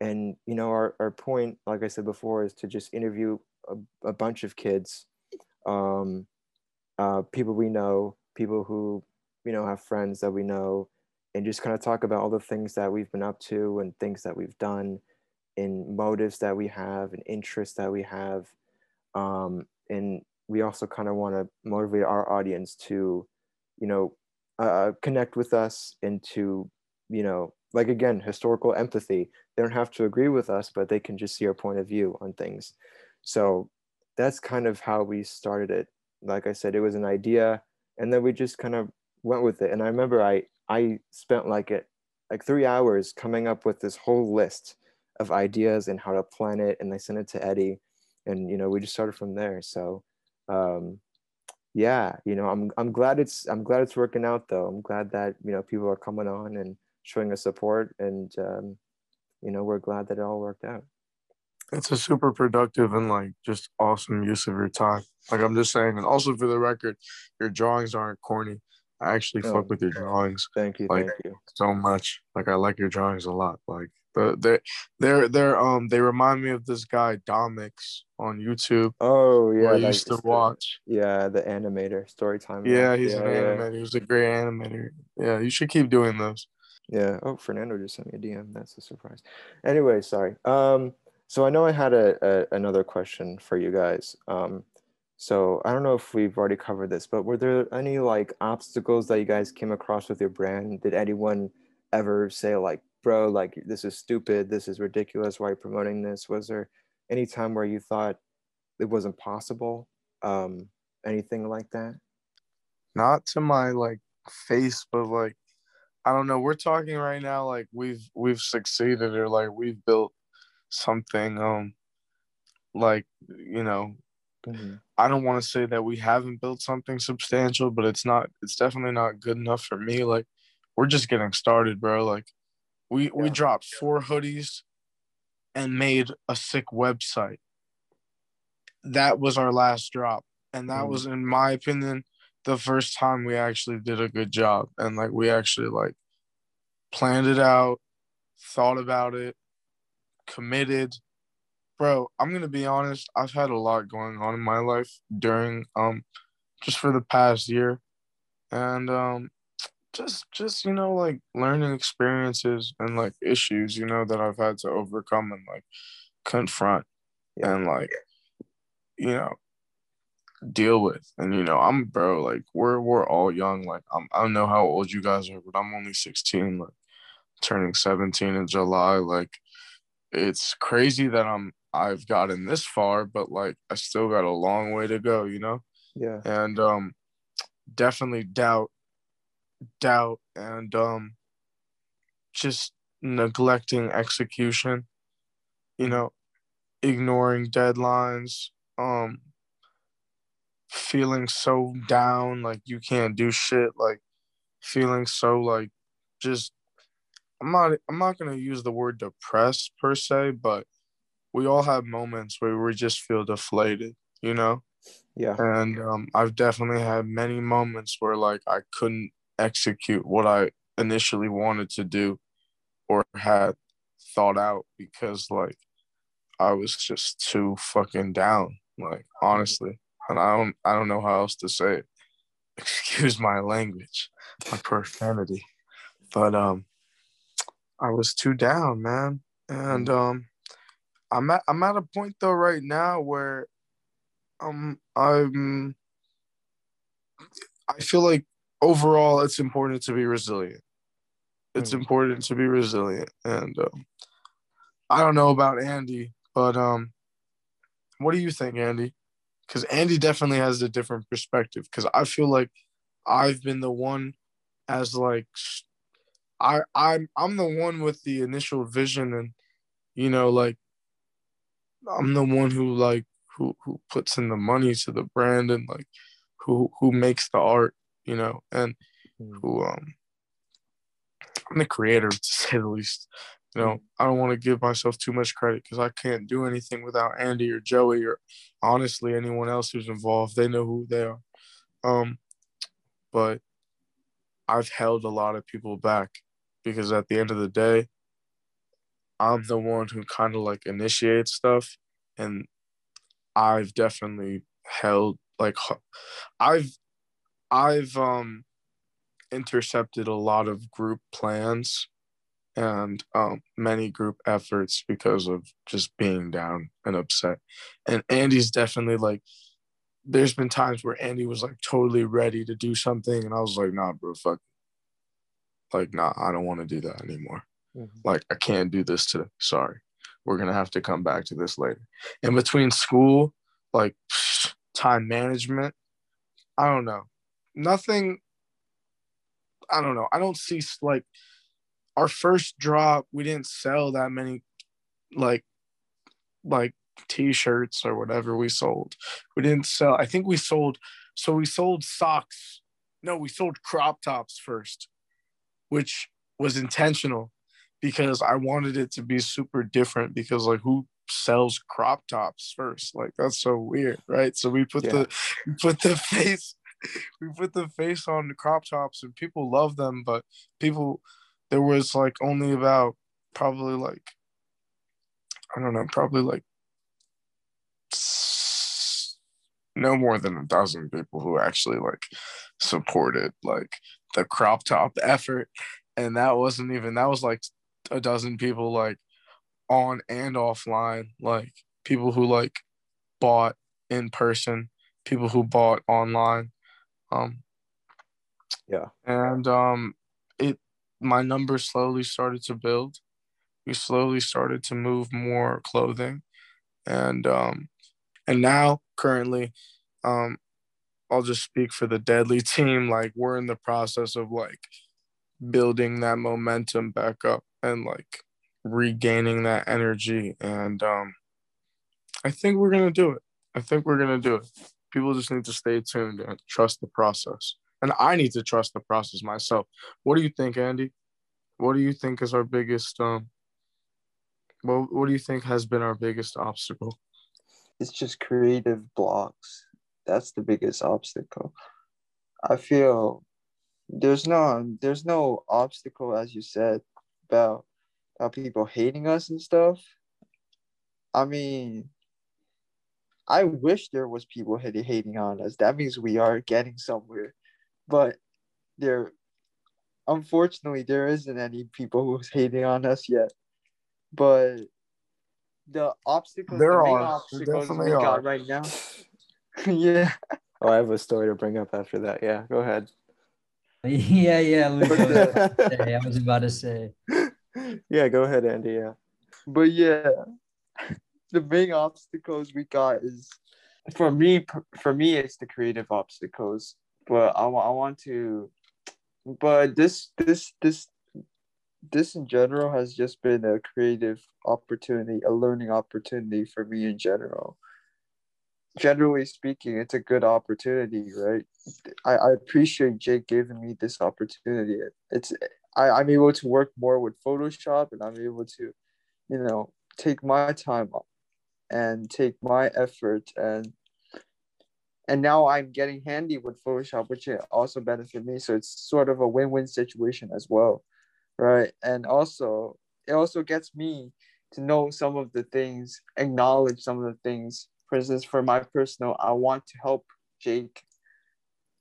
and you know our, our point like I said before is to just interview a, a bunch of kids um, uh, people we know people who you know have friends that we know and just kind of talk about all the things that we've been up to and things that we've done and motives that we have and interests that we have um, and we also kind of want to motivate our audience to you know uh, connect with us and to you know like again historical empathy. They don't have to agree with us but they can just see our point of view on things. So that's kind of how we started it. Like i said it was an idea and then we just kind of went with it. And i remember i i spent like it like three hours coming up with this whole list of ideas and how to plan it and i sent it to eddie and you know we just started from there. So um yeah you know i'm i'm glad it's i'm glad it's working out though. I'm glad that you know people are coming on and showing us support and um you know we're glad that it all worked out. It's a super productive and like just awesome use of your time. Like i'm just saying and also for the record your drawings aren't corny. I actually oh, fuck with your drawings thank you like, thank you. so much. Like i like your drawings a lot. Like the they they're they're um they remind me of this guy Domics on YouTube. Oh yeah, I used to watch. Yeah, the animator story time. Yeah, he's yeah, an yeah. animator. He's a great animator. Yeah, you should keep doing those. Yeah. Oh, Fernando just sent me a DM. That's a surprise. Anyway, sorry. Um, so I know I had a, a another question for you guys. Um, so I don't know if we've already covered this, but were there any like obstacles that you guys came across with your brand? Did anyone ever say like bro, like this is stupid, this is ridiculous, why are you promoting this? Was there any time where you thought it wasn't possible? Um, anything like that? Not to my like face, but like I don't know. We're talking right now like we've we've succeeded or like we've built something um like you know mm-hmm. I don't want to say that we haven't built something substantial, but it's not it's definitely not good enough for me. Like we're just getting started, bro. Like we yeah. we dropped four hoodies and made a sick website. That was our last drop. And that mm. was in my opinion the first time we actually did a good job and like we actually like planned it out, thought about it, committed. Bro, I'm going to be honest, I've had a lot going on in my life during um just for the past year. And um just just you know like learning experiences and like issues you know that i've had to overcome and like confront yeah. and like you know deal with. And you know i'm bro like we're we're all young like I'm, i don't know how old you guys are but i'm only 16 like turning 17 in july like it's crazy that i'm i've gotten this far but like i still got a long way to go you know? Yeah. And um definitely doubt doubt and um just neglecting execution you know ignoring deadlines um feeling so down like you can't do shit like feeling so like just i'm not i'm not going to use the word depressed per se but we all have moments where we just feel deflated you know? Yeah. And um, i've definitely had many moments where like i couldn't execute what I initially wanted to do or had thought out because like I was just too fucking down, like honestly. And I don't I don't know how else to say it. Excuse my language, my profanity. But um I was too down, man. And um I'm at I'm at a point though right now where um I'm I feel like overall, it's important to be resilient. It's mm. important to be resilient, and um, I don't know about Andy, but um, what do you think, Andy? Because Andy definitely has a different perspective. Because I feel like I've been the one as like I I'm I'm the one with the initial vision, and you know, like I'm the one who like who who puts in the money to the brand and like who who makes the art, you know, and Hmm. who um I'm the creator to say the least. You know, I don't want to give myself too much credit because I can't do anything without Andy or Joey or honestly anyone else who's involved. They know who they are. Um, but I've held a lot of people back because at the end of the day, I'm the one who kind of like initiates stuff, and I've definitely held like I've I've um intercepted a lot of group plans and um, many group efforts because of just being down and upset. And Andy's definitely like, there's been times where Andy was like totally ready to do something, and I was like, nah, bro, fuck. Like, nah, I don't want to do that anymore. Mhm. Like, I can't do this today. Sorry. We're going to have to come back to this later. In between school, like time management, I don't know. Nothing, I don't know. I don't see like our first drop, we didn't sell that many like like t-shirts or whatever we sold. We didn't sell. I think we sold so we sold socks. No, we sold crop tops first, which was intentional because I wanted it to be super different because like who sells crop tops first? Like that's so weird, right? So we put Yeah. the we put the face we put the face on the crop tops and people love them, but people there was like only about probably like I don't know, probably like no more than a dozen people who actually like supported like the crop top effort. And that wasn't even that was like a dozen people like on and offline like people who like bought in person people who bought online um Yeah. and um it my numbers slowly started to build. We slowly started to move more clothing. And um and now currently um i'll just speak for the deadly team. Like we're in the process of like building that momentum back up and like regaining that energy. And um i think we're gonna do it. I think we're gonna do it people just need to stay tuned and trust the process and i need to trust the process myself what do you think andy what do you think is our biggest um what, what do you think has been our biggest obstacle it's just creative blocks. That's the biggest obstacle. I feel there's no there's no obstacle as you said about about people hating us and stuff. I mean, I wish there was people hating on us. That means we are getting somewhere. But there unfortunately there isn't any people who's hating on us yet. But the obstacles There the main are. There obstacles we definitely are. got right now. yeah. Oh, I have a story to bring up after that. Yeah, go ahead. Yeah, yeah, Luke. I was about to say. I was about to say. go ahead, Andy. Yeah. but yeah the main obstacles we got is for me for me it's the creative obstacles. But i, I want to but this this this this in general has just been a creative opportunity a learning opportunity for me in general. Generally speaking it's a good opportunity right? I, I appreciate jake giving me this opportunity. It's I, i'm able to work more with photoshop and i'm able to you know take my time and take my effort. And and now i'm getting handy with photoshop which also benefit me. So it's sort of a win-win situation as well right? And also it also gets me to know some of the things acknowledge some of the things. For instance for my personal i want to help jake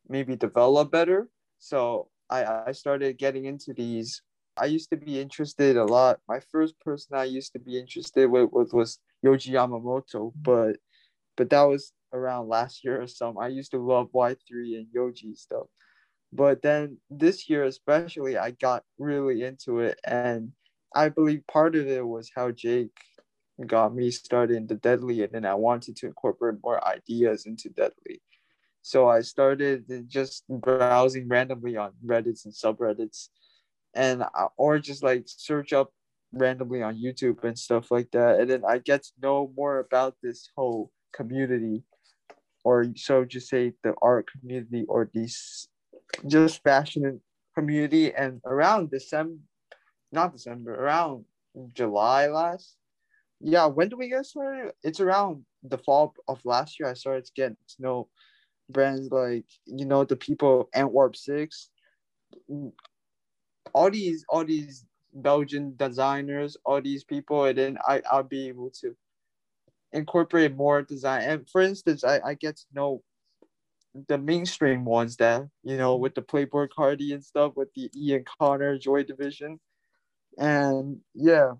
maybe develop better. So i i started getting into these. I used to be interested a lot. My first person I used to be interested with, with was Yohji Yamamoto, but but that was around last year or something. I used to love Y3 and Yohji stuff. But then this year especially I got really into it and I believe part of it was how Jake got me started into Deadly and then I wanted to incorporate more ideas into Deadly. So I started just browsing randomly on Reddits and subreddits and uh, or just like search up randomly on YouTube and stuff like that. And then I get to know more about this whole community or so just say the art community or these just fashion community. And around December not December around July last yeah when do we get started? It's around the fall of last year I started to get to know brands like you know the people Antwerp Six. All these all these Belgian designers all these people and then I, I'll be able to incorporate more design. And for instance, I, I get to know the mainstream ones that, you know, with the Playboi Carti and stuff, with the Ian Connor Joy Division. And yeah,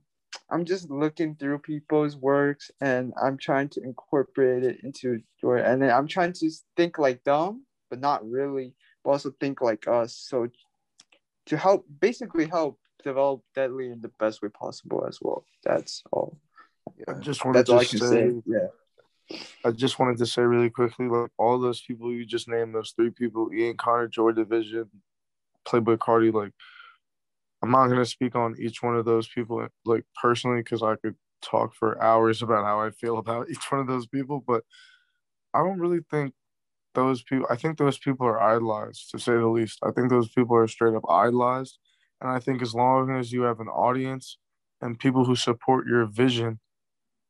I'm just looking through people's works and I'm trying to incorporate it into Joy. And then I'm trying to think like them, but not really, but also think like us. So to help, basically help develop Deadly in the best way possible as well. That's all. I just wanted That's all to I can say, say. Yeah. I just wanted to say really quickly, like all those people you just named, those three people, Ian Connor, Joy Division, Playboi Carti, like I'm not gonna speak on each one of those people like personally because I could talk for hours about how I feel about each one of those people, but I don't really think those people I think those people are idolized to say the least. I think those people are straight up idolized. And I think as long as you have an audience and people who support your vision,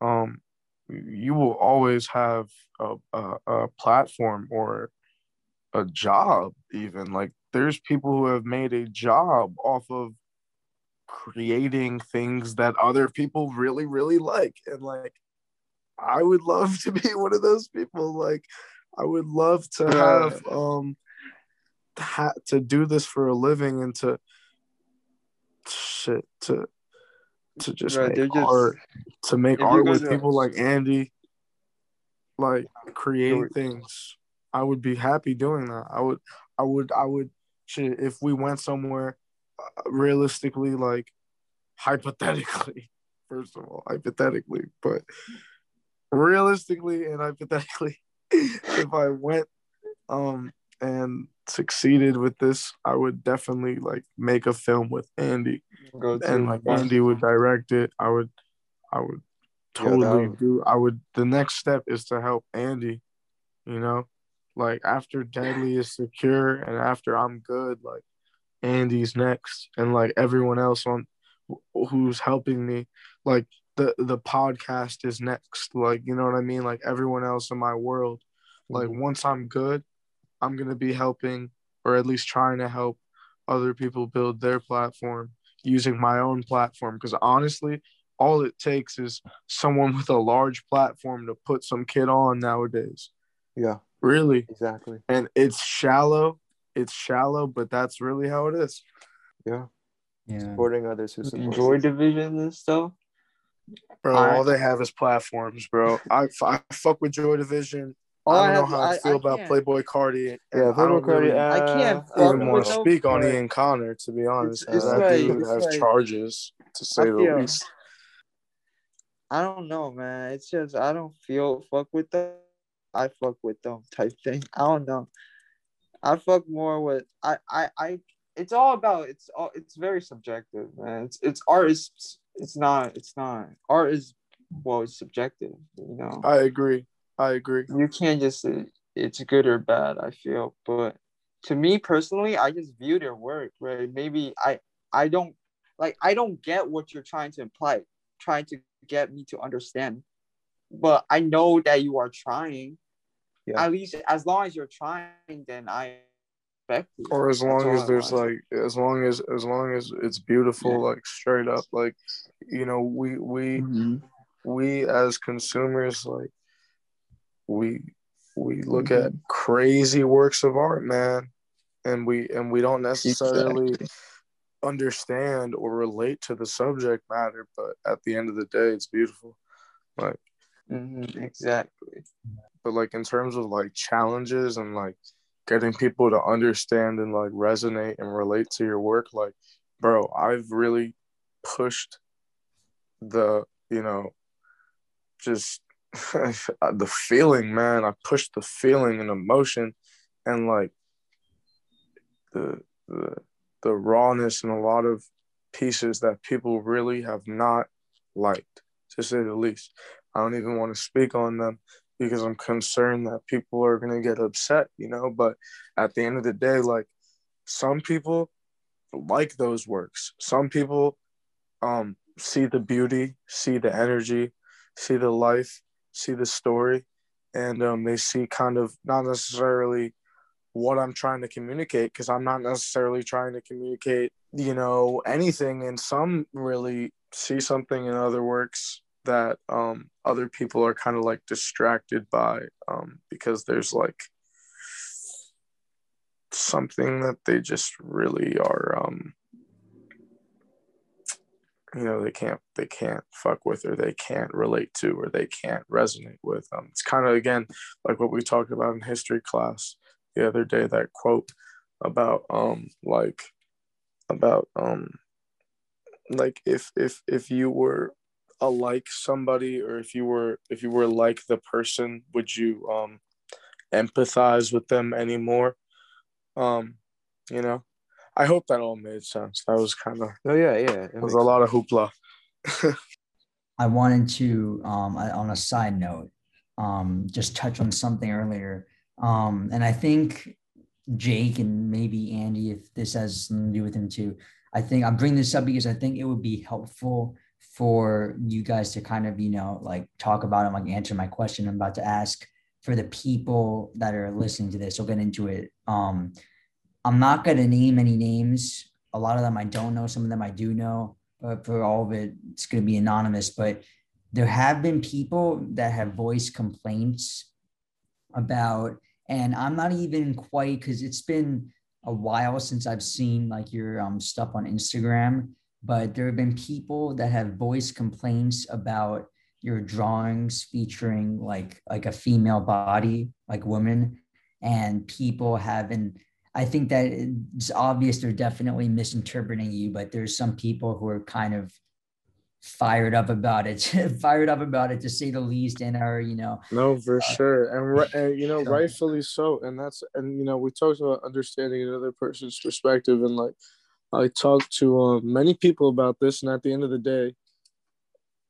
um, you will always have a, a, a platform or a job even. Like there's people who have made a job off of creating things that other people really really like. And like i would love to be one of those people. Like i would love to have um ha- to do this for a living and to shit to to just make just- art to make art with to- people like Andy, like create things. I would be happy doing that. I would, I would, I would. Shit, if we went somewhere, uh, realistically, like hypothetically, first of all, hypothetically, but realistically and hypothetically, if I went, um, and succeeded with this, I would definitely like make a film with Andy Go to and like one- Andy would direct it. I would, I would Yeah, totally would- do. I would. The next step is to help Andy. You know, like after Deadly is secure and after I'm good, like Andy's next, and like everyone else on who's helping me, like the the podcast is next. Like you know what I mean? Like everyone else in my world. Like Mhm. once I'm good, I'm gonna be helping or at least trying to help other people build their platform using my own platform because honestly all it takes is someone with a large platform to put some kid on nowadays Yeah, really exactly. and it's shallow it's shallow but that's really how it is Yeah, Yeah. supporting others who support. Joy Division and stuff. bro I- all they have is platforms bro I, I fuck with joy division All i don't know have- how i, feel about can't- Playboi Carti. and Yeah, I Playboi don't really I can't uh, even with want to speak on but- Ian Connor, to be honest. it's that like- dude has like- charges, to say I the feel- least. I don't know, man. It's just I don't feel fuck with them. I fuck with them type thing. I don't know. I fuck more with I I I. It's all about it's all it's very subjective, man. It's it's art is it's not it's not art is well it's subjective, you know. I agree. I agree. you can't just say it's good or bad i feel but to me personally i just view their work right maybe i i don't like i don't get what you're trying to imply trying to get me to understand but i know that you are trying Yeah. at least as long as you're trying then i. Or as long as there's like, as long as as long as it's beautiful, Yeah. like straight up, like you know, we we Mhm. we as consumers, like we we look Mhm. at crazy works of art, man, and we and we don't necessarily understand or relate to the subject matter, but at the end of the day, it's beautiful. Like. Mhm, exactly but like in terms of like challenges and like getting people to understand and like resonate and relate to your work like bro i've really pushed the you know just the feeling man i pushed the feeling and emotion and like the the the rawness in a lot of pieces that people really have not liked to say the least i don't even want to speak on them because I'm concerned that people are gonna get upset, you know. But at the end of the day, like some people like those works. Some people um see the beauty, see the energy, see the life, see the story, and um, they see kind of not necessarily what I'm trying to communicate because I'm not necessarily trying to communicate, you know, anything. And some really see something in other works that um, other people are kind of like distracted by um, because there's like something that they just really are um, you know they can't they can't fuck with or they can't relate to or they can't resonate with um it's kind of again like what we talked about in history class the other day that quote about um like about um like if if if you were a like somebody or if you were if you were like the person would you um empathize with them anymore? Um you know i hope that all made sense that was kind of Oh yeah, yeah. it was a lot of hoopla I wanted to, um, I- on a side note, um, just touch on something earlier. Um, and I think Jake and maybe Andy, if this has something to do with him too, I think I'm bringing this up because I think it would be helpful for you guys to kind of, you know, like talk about and like answer my question I'm about to ask for the people that are listening to this. We'll get into it. Um, I'm not going to name any names. A lot of them I don't know, some of them I do know but for all of it, it's going to be anonymous. But there have been people that have voiced complaints about, and I'm not even quite because it's been a while since I've seen like your um, stuff on Instagram. But there have been people that have voiced complaints about your drawings featuring like like a female body, like women, and people haven't I think that it's obvious they're definitely misinterpreting you, but there's some people who are kind of fired up about it, fired up about it to say the least, and are you know No, for Uh, sure, and, and you know, so- rightfully so, and that's and you know, we talked about understanding another person's perspective, and like I talked to um, many people about this, and at the end of the day,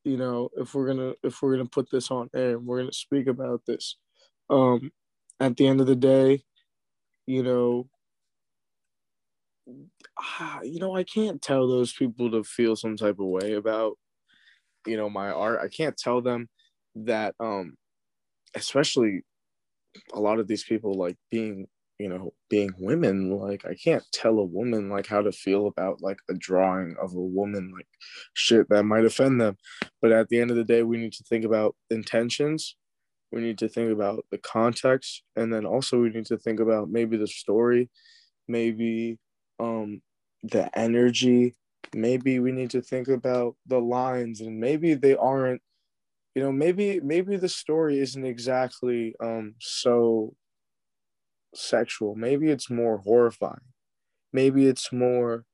you know, if we're gonna if we're gonna put this on air, and we're gonna speak about this, um, at the end of the day, you know, you know, I can't tell those people to feel some type of way about, you know, my art. I can't tell them that, um, especially a lot of these people like being, you know, being women. Like, I can't tell a woman like how to feel about like a drawing of a woman, like shit that might offend them. But at the end of the day, we need to think about intentions. We need to think about the context, and then also we need to think about maybe the story, maybe um the energy. Maybe we need to think about the lines and maybe they aren't you know maybe maybe the story isn't exactly um so sexual. Maybe it's more horrifying. Maybe it's more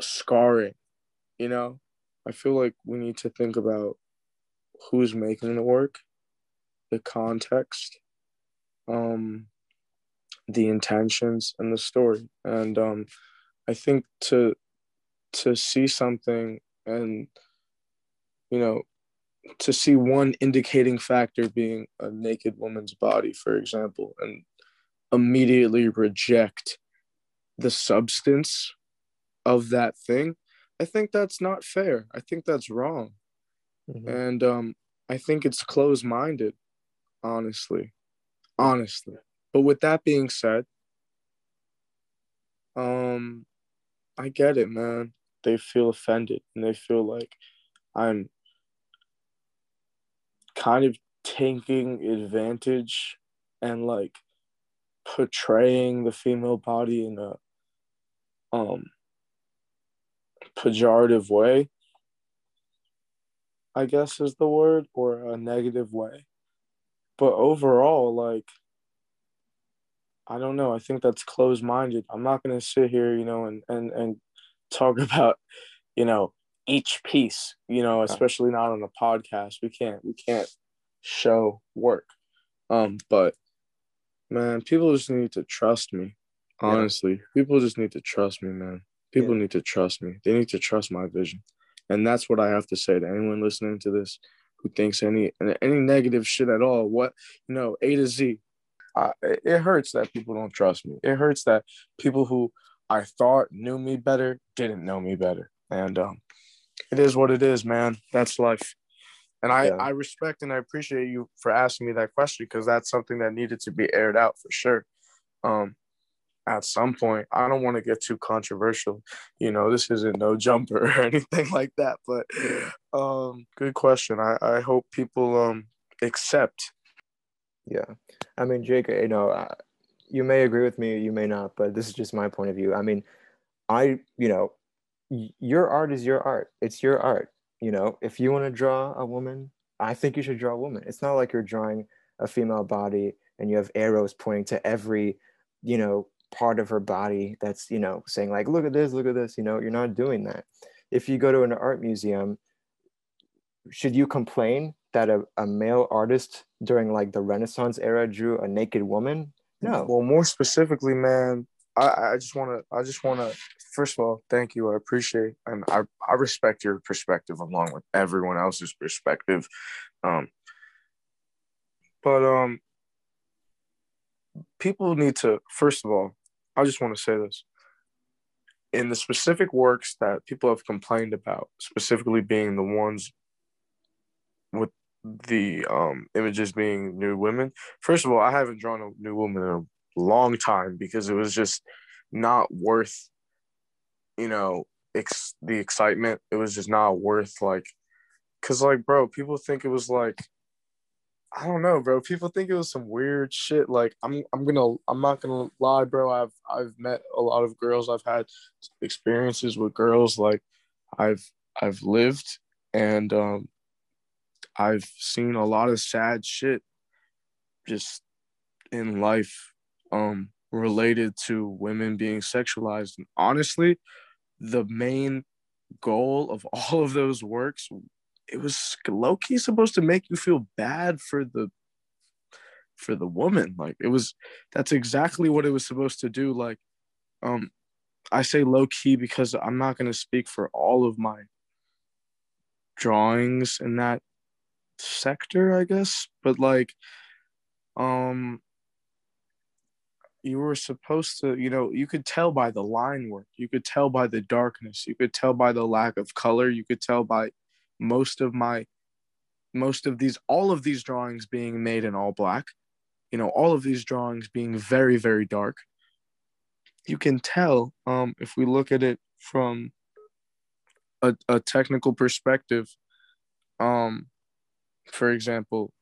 scarring you know? I feel like we need to think about who's making the work the context um the intentions and the story. And um i think to to see something and you know to see one indicating factor being a naked woman's body for example and immediately reject the substance of that thing i think that's not fair. I think that's wrong. Mhm. and um i think it's closed-minded honestly. Honestly but with that being said um i get it man. They feel offended and they feel like i'm kind of taking advantage and like portraying the female body in a um pejorative way i guess is the word or a negative way. But overall like i don't know. I think that's closed minded i'm not going to sit here you know and and and talk about you know each piece you know especially not on a podcast. We can't we can't show work. Um but man people just need to trust me. Yeah. honestly people just need to trust me man. People Yeah. need to trust me. They need to trust my vision. And that's what i have to say to anyone listening to this who thinks any any negative shit at all. What you know, A to Z. I, it hurts that people don't trust me. It hurts that people who I thought knew me better didn't know me better. And um, it is what it is, man. That's life. And I, yeah. I respect and I appreciate you for asking me that question because that's something that needed to be aired out for sure. Um, at some point, I don't want to get too controversial. You know, this isn't no jumper or anything like that. But um, good question. I, I hope people um, accept. Yeah. I mean, Jake, you know, uh, you may agree with me, you may not, but this is just my point of view. I mean, I, you know, your art is your art. It's your art. You know, if you want to draw a woman, I think you should draw a woman. It's not like you're drawing a female body and you have arrows pointing to every, you know, part of her body that's, you know, saying like, look at this, look at this. You know, you're not doing that. If you go to an art museum, should you complain that a, a male artist during like the Renaissance era drew a naked woman? No. Well, more specifically, man, I, I just want to, I just want to, first of all, thank you. I appreciate and I, I respect your perspective along with everyone else's perspective. Um, but um, people need to, first of all, I just want to say this. In the specific works that people have complained about, specifically being the ones with the um, images being new women. First of all, I haven't drawn a new woman in a long time because it was just not worth, you know, ex- the excitement. It was just not worth like, cause like, bro, people think it was like, I don't know, bro. People think it was some weird shit. Like, I'm, I'm gonna, I'm not gonna lie, bro. I've, I've met a lot of girls. I've had experiences with girls. Like, I've, I've lived, and um, I've seen a lot of sad shit just in life um related to women being sexualized. And honestly, the main goal of all of those works, it was low key supposed to make you feel bad for the for the woman. Like it was that's exactly what it was supposed to do. Like um I say low key because I'm not gonna speak for all of my drawings in that sector, I guess. But like, um, you were supposed to, you know, you could tell by the line work, you could tell by the darkness, you could tell by the lack of color, you could tell by most of my, most of these, all of these drawings being made in all black, you know, all of these drawings being very, very dark. You can tell um, if we look at it from a, a technical perspective, um, for example,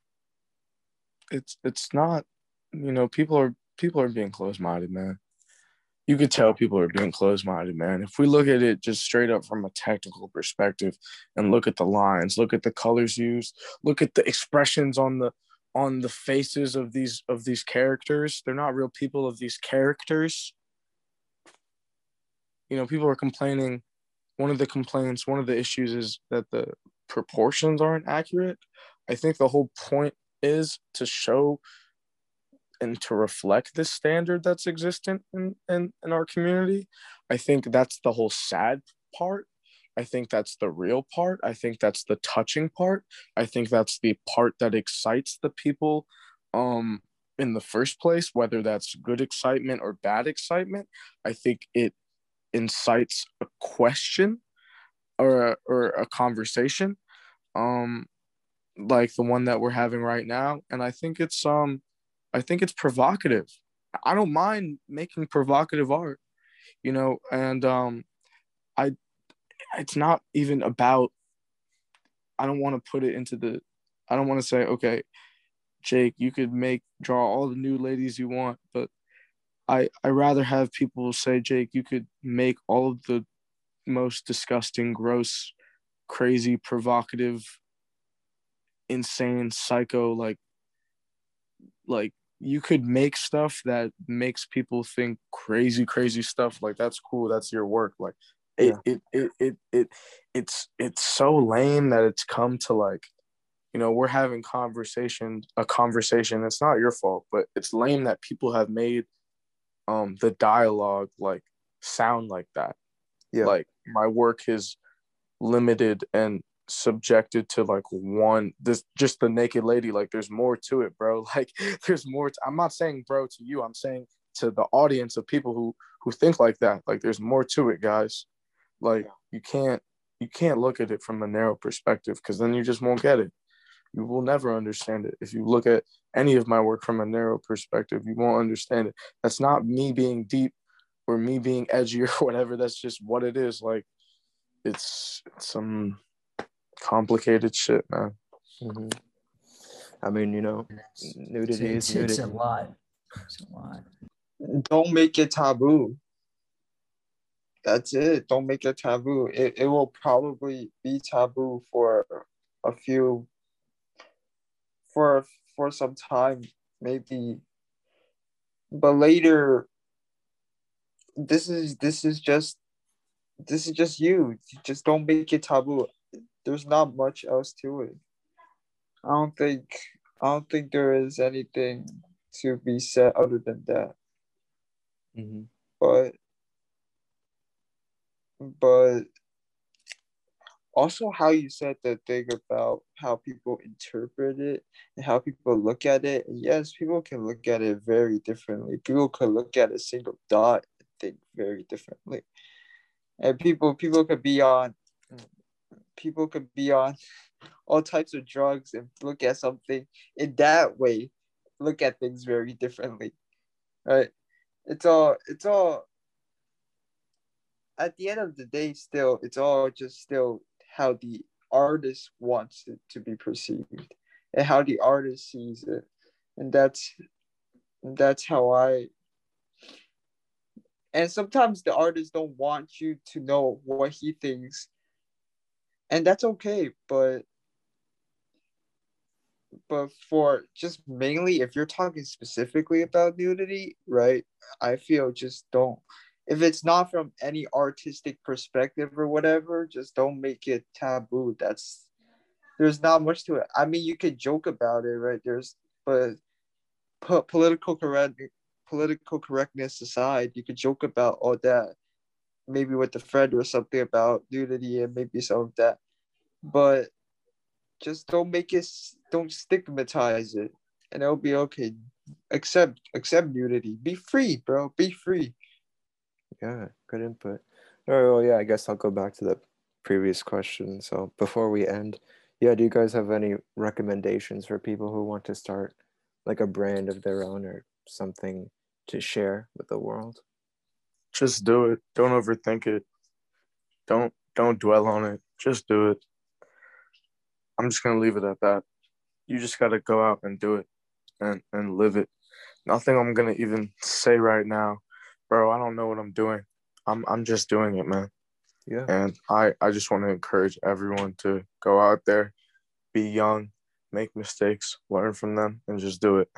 it's it's not, you know, people are people are being closed minded, man. You could tell people are being closed minded, man. If we look at it just straight up from a technical perspective and look at the lines, look at the colors used, look at the expressions on the on the faces of these of these characters. They're not real people of these characters. You know, people are complaining. One of the complaints, one of the issues is that the proportions aren't accurate. I think the whole point is to show and to reflect this standard that's existent in, in, in our community. I think that's the whole sad part. I think that's the real part. I think that's the touching part. I think that's the part that excites the people um, in the first place, whether that's good excitement or bad excitement. I think it incites a question or a, or a conversation. Um, like the one that we're having right now and i think it's um i think it's provocative. I don't mind making provocative art you know and um i it's not even about i don't want to put it into the i don't want to say okay jake you could make draw all the new ladies you want but i i rather have people say jake you could make all of the most disgusting gross crazy provocative insane psycho like like you could make stuff that makes people think crazy crazy stuff like that's cool that's your work like it, yeah. it, it, it, it, it's it's so lame that it's come to like you know we're having conversation a conversation it's not your fault but it's lame that people have made um the dialogue like sound like that yeah like my work is limited and subjected to like one this just the naked lady like there's more to it bro. Like there's more to, i'm not saying bro to you i'm saying to the audience of people who who think like that like there's more to it guys. Like you can't you can't look at it from a narrow perspective because then you just won't get it. You will never understand it. If you look at any of my work from a narrow perspective you won't understand it. That's not me being deep or me being edgy or whatever that's just what it is. Like it's, it's some complicated shit man hmm I mean, you know, nudity it's, is it's nudity. a lot. It's a lot. Don't make it taboo. That's it. Don't make it taboo. It, it will probably be taboo for a few for for some time, maybe. But later this is this is just this is just you. Just don't make it taboo. There's not much else to it. I don't think I don't think there is anything to be said other than that. hmm But but also how you said the thing about how people interpret it and how people look at it. Yes, people can look at it very differently. People could look at a single dot and think very differently. And people people could be on people could be on all types of drugs and look at something in that way, look at things very differently. Right? It's all it's all at the end of the day still it's all just still how the artist wants it to be perceived and how the artist sees it and that's that's how i and sometimes the artist don't want you to know what he thinks and that's okay but but for just mainly if you're talking specifically about nudity right i feel just don't if it's not from any artistic perspective or whatever just don't make it taboo. That's there's not much to it. I mean you could joke about it right there's but po- political correct political correctness aside you could joke about all that maybe with a friend or something about nudity and maybe some of that but just don't make it don't stigmatize it and it'll be okay accept accept nudity be free bro be free Yeah, good input. All right, well, yeah, I guess I'll go back to the previous question. So before we end, yeah, do you guys have any recommendations for people who want to start like a brand of their own or something to share with the world? Just do it. Don't overthink it. Don't don't dwell on it. Just do it. I'm just gonna leave it at that. You just gotta go out and do it and and live it. Nothing i'm gonna even say right now. Bro i don't know what i'm doing. I'm i'm just doing it man. Yeah. and i i just want to encourage everyone to go out there be young make mistakes learn from them and just do it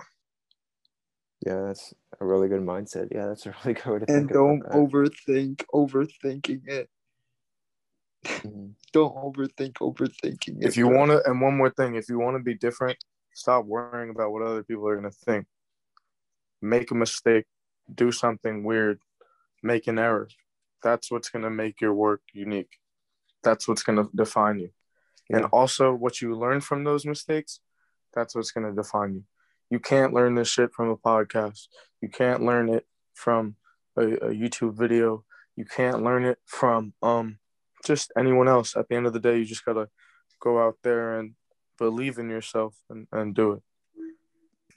Yeah, that's a really good mindset. Yeah, that's a really good way to and think don't about that. overthink overthinking it. Mhm. don't overthink overthinking it if you want to and one more thing if you want to be different stop worrying about what other people are going to think. Make a mistake do something weird make an error. That's what's going to make your work unique. That's what's going to define you. And also what you learn from those mistakes that's what's going to define you you can't learn this shit from a podcast. You can't learn it from a, a youtube video. You can't learn it from um just anyone else. At the end of the day you just gotta go out there and believe in yourself and, and do it.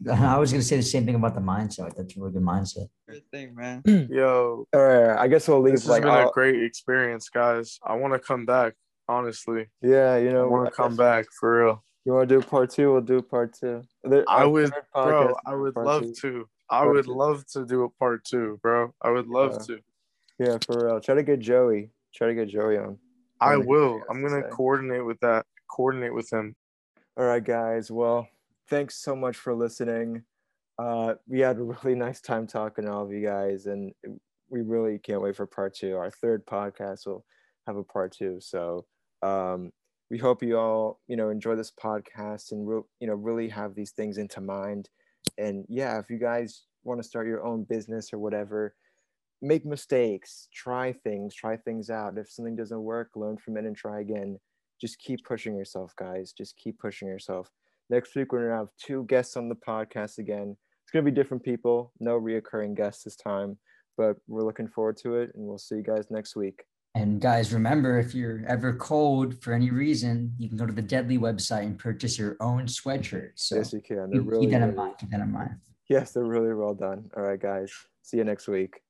I was gonna say the same thing about the mindset. That's a really good mindset. Good thing man. Yo All right, I guess we'll leave this has been I'll- a great experience guys. I want to come back honestly. Yeah, you i know, want I to come back for real You want to do part two? We'll do part two. The- I would, bro. I would love two. to. I Part would two. love to do a part two, bro. I would love Yeah. to. Yeah, for real. Try to get Joey. Try to get Joey on. I wanna hear what will. I'm gonna say. coordinate with that. Coordinate with him. All right, guys. Well, thanks so much for listening. Uh, we had a really nice time talking to all of you guys, and we really can't wait for part two. Our third podcast will have a part two. So um, we hope you all, you know, enjoy this podcast and re- you know really have these things into mind. And yeah, if you guys want to start your own business or whatever, make mistakes, try things, try things out. If something doesn't work, learn from it and try again. just keep pushing yourself, guys. Just keep pushing yourself. Next week, we're to have two guests on the podcast again. It's to be different people, no reoccurring guests this time, but we're looking forward to it. And we'll see you guys next week. And guys, remember if you're ever cold for any reason, you can go to the Deadly website and purchase your own sweatshirt. So yes, you can. They're keep, really, keep that in mind. Keep that in mind. yes, they're really well done. All right, guys. See you next week.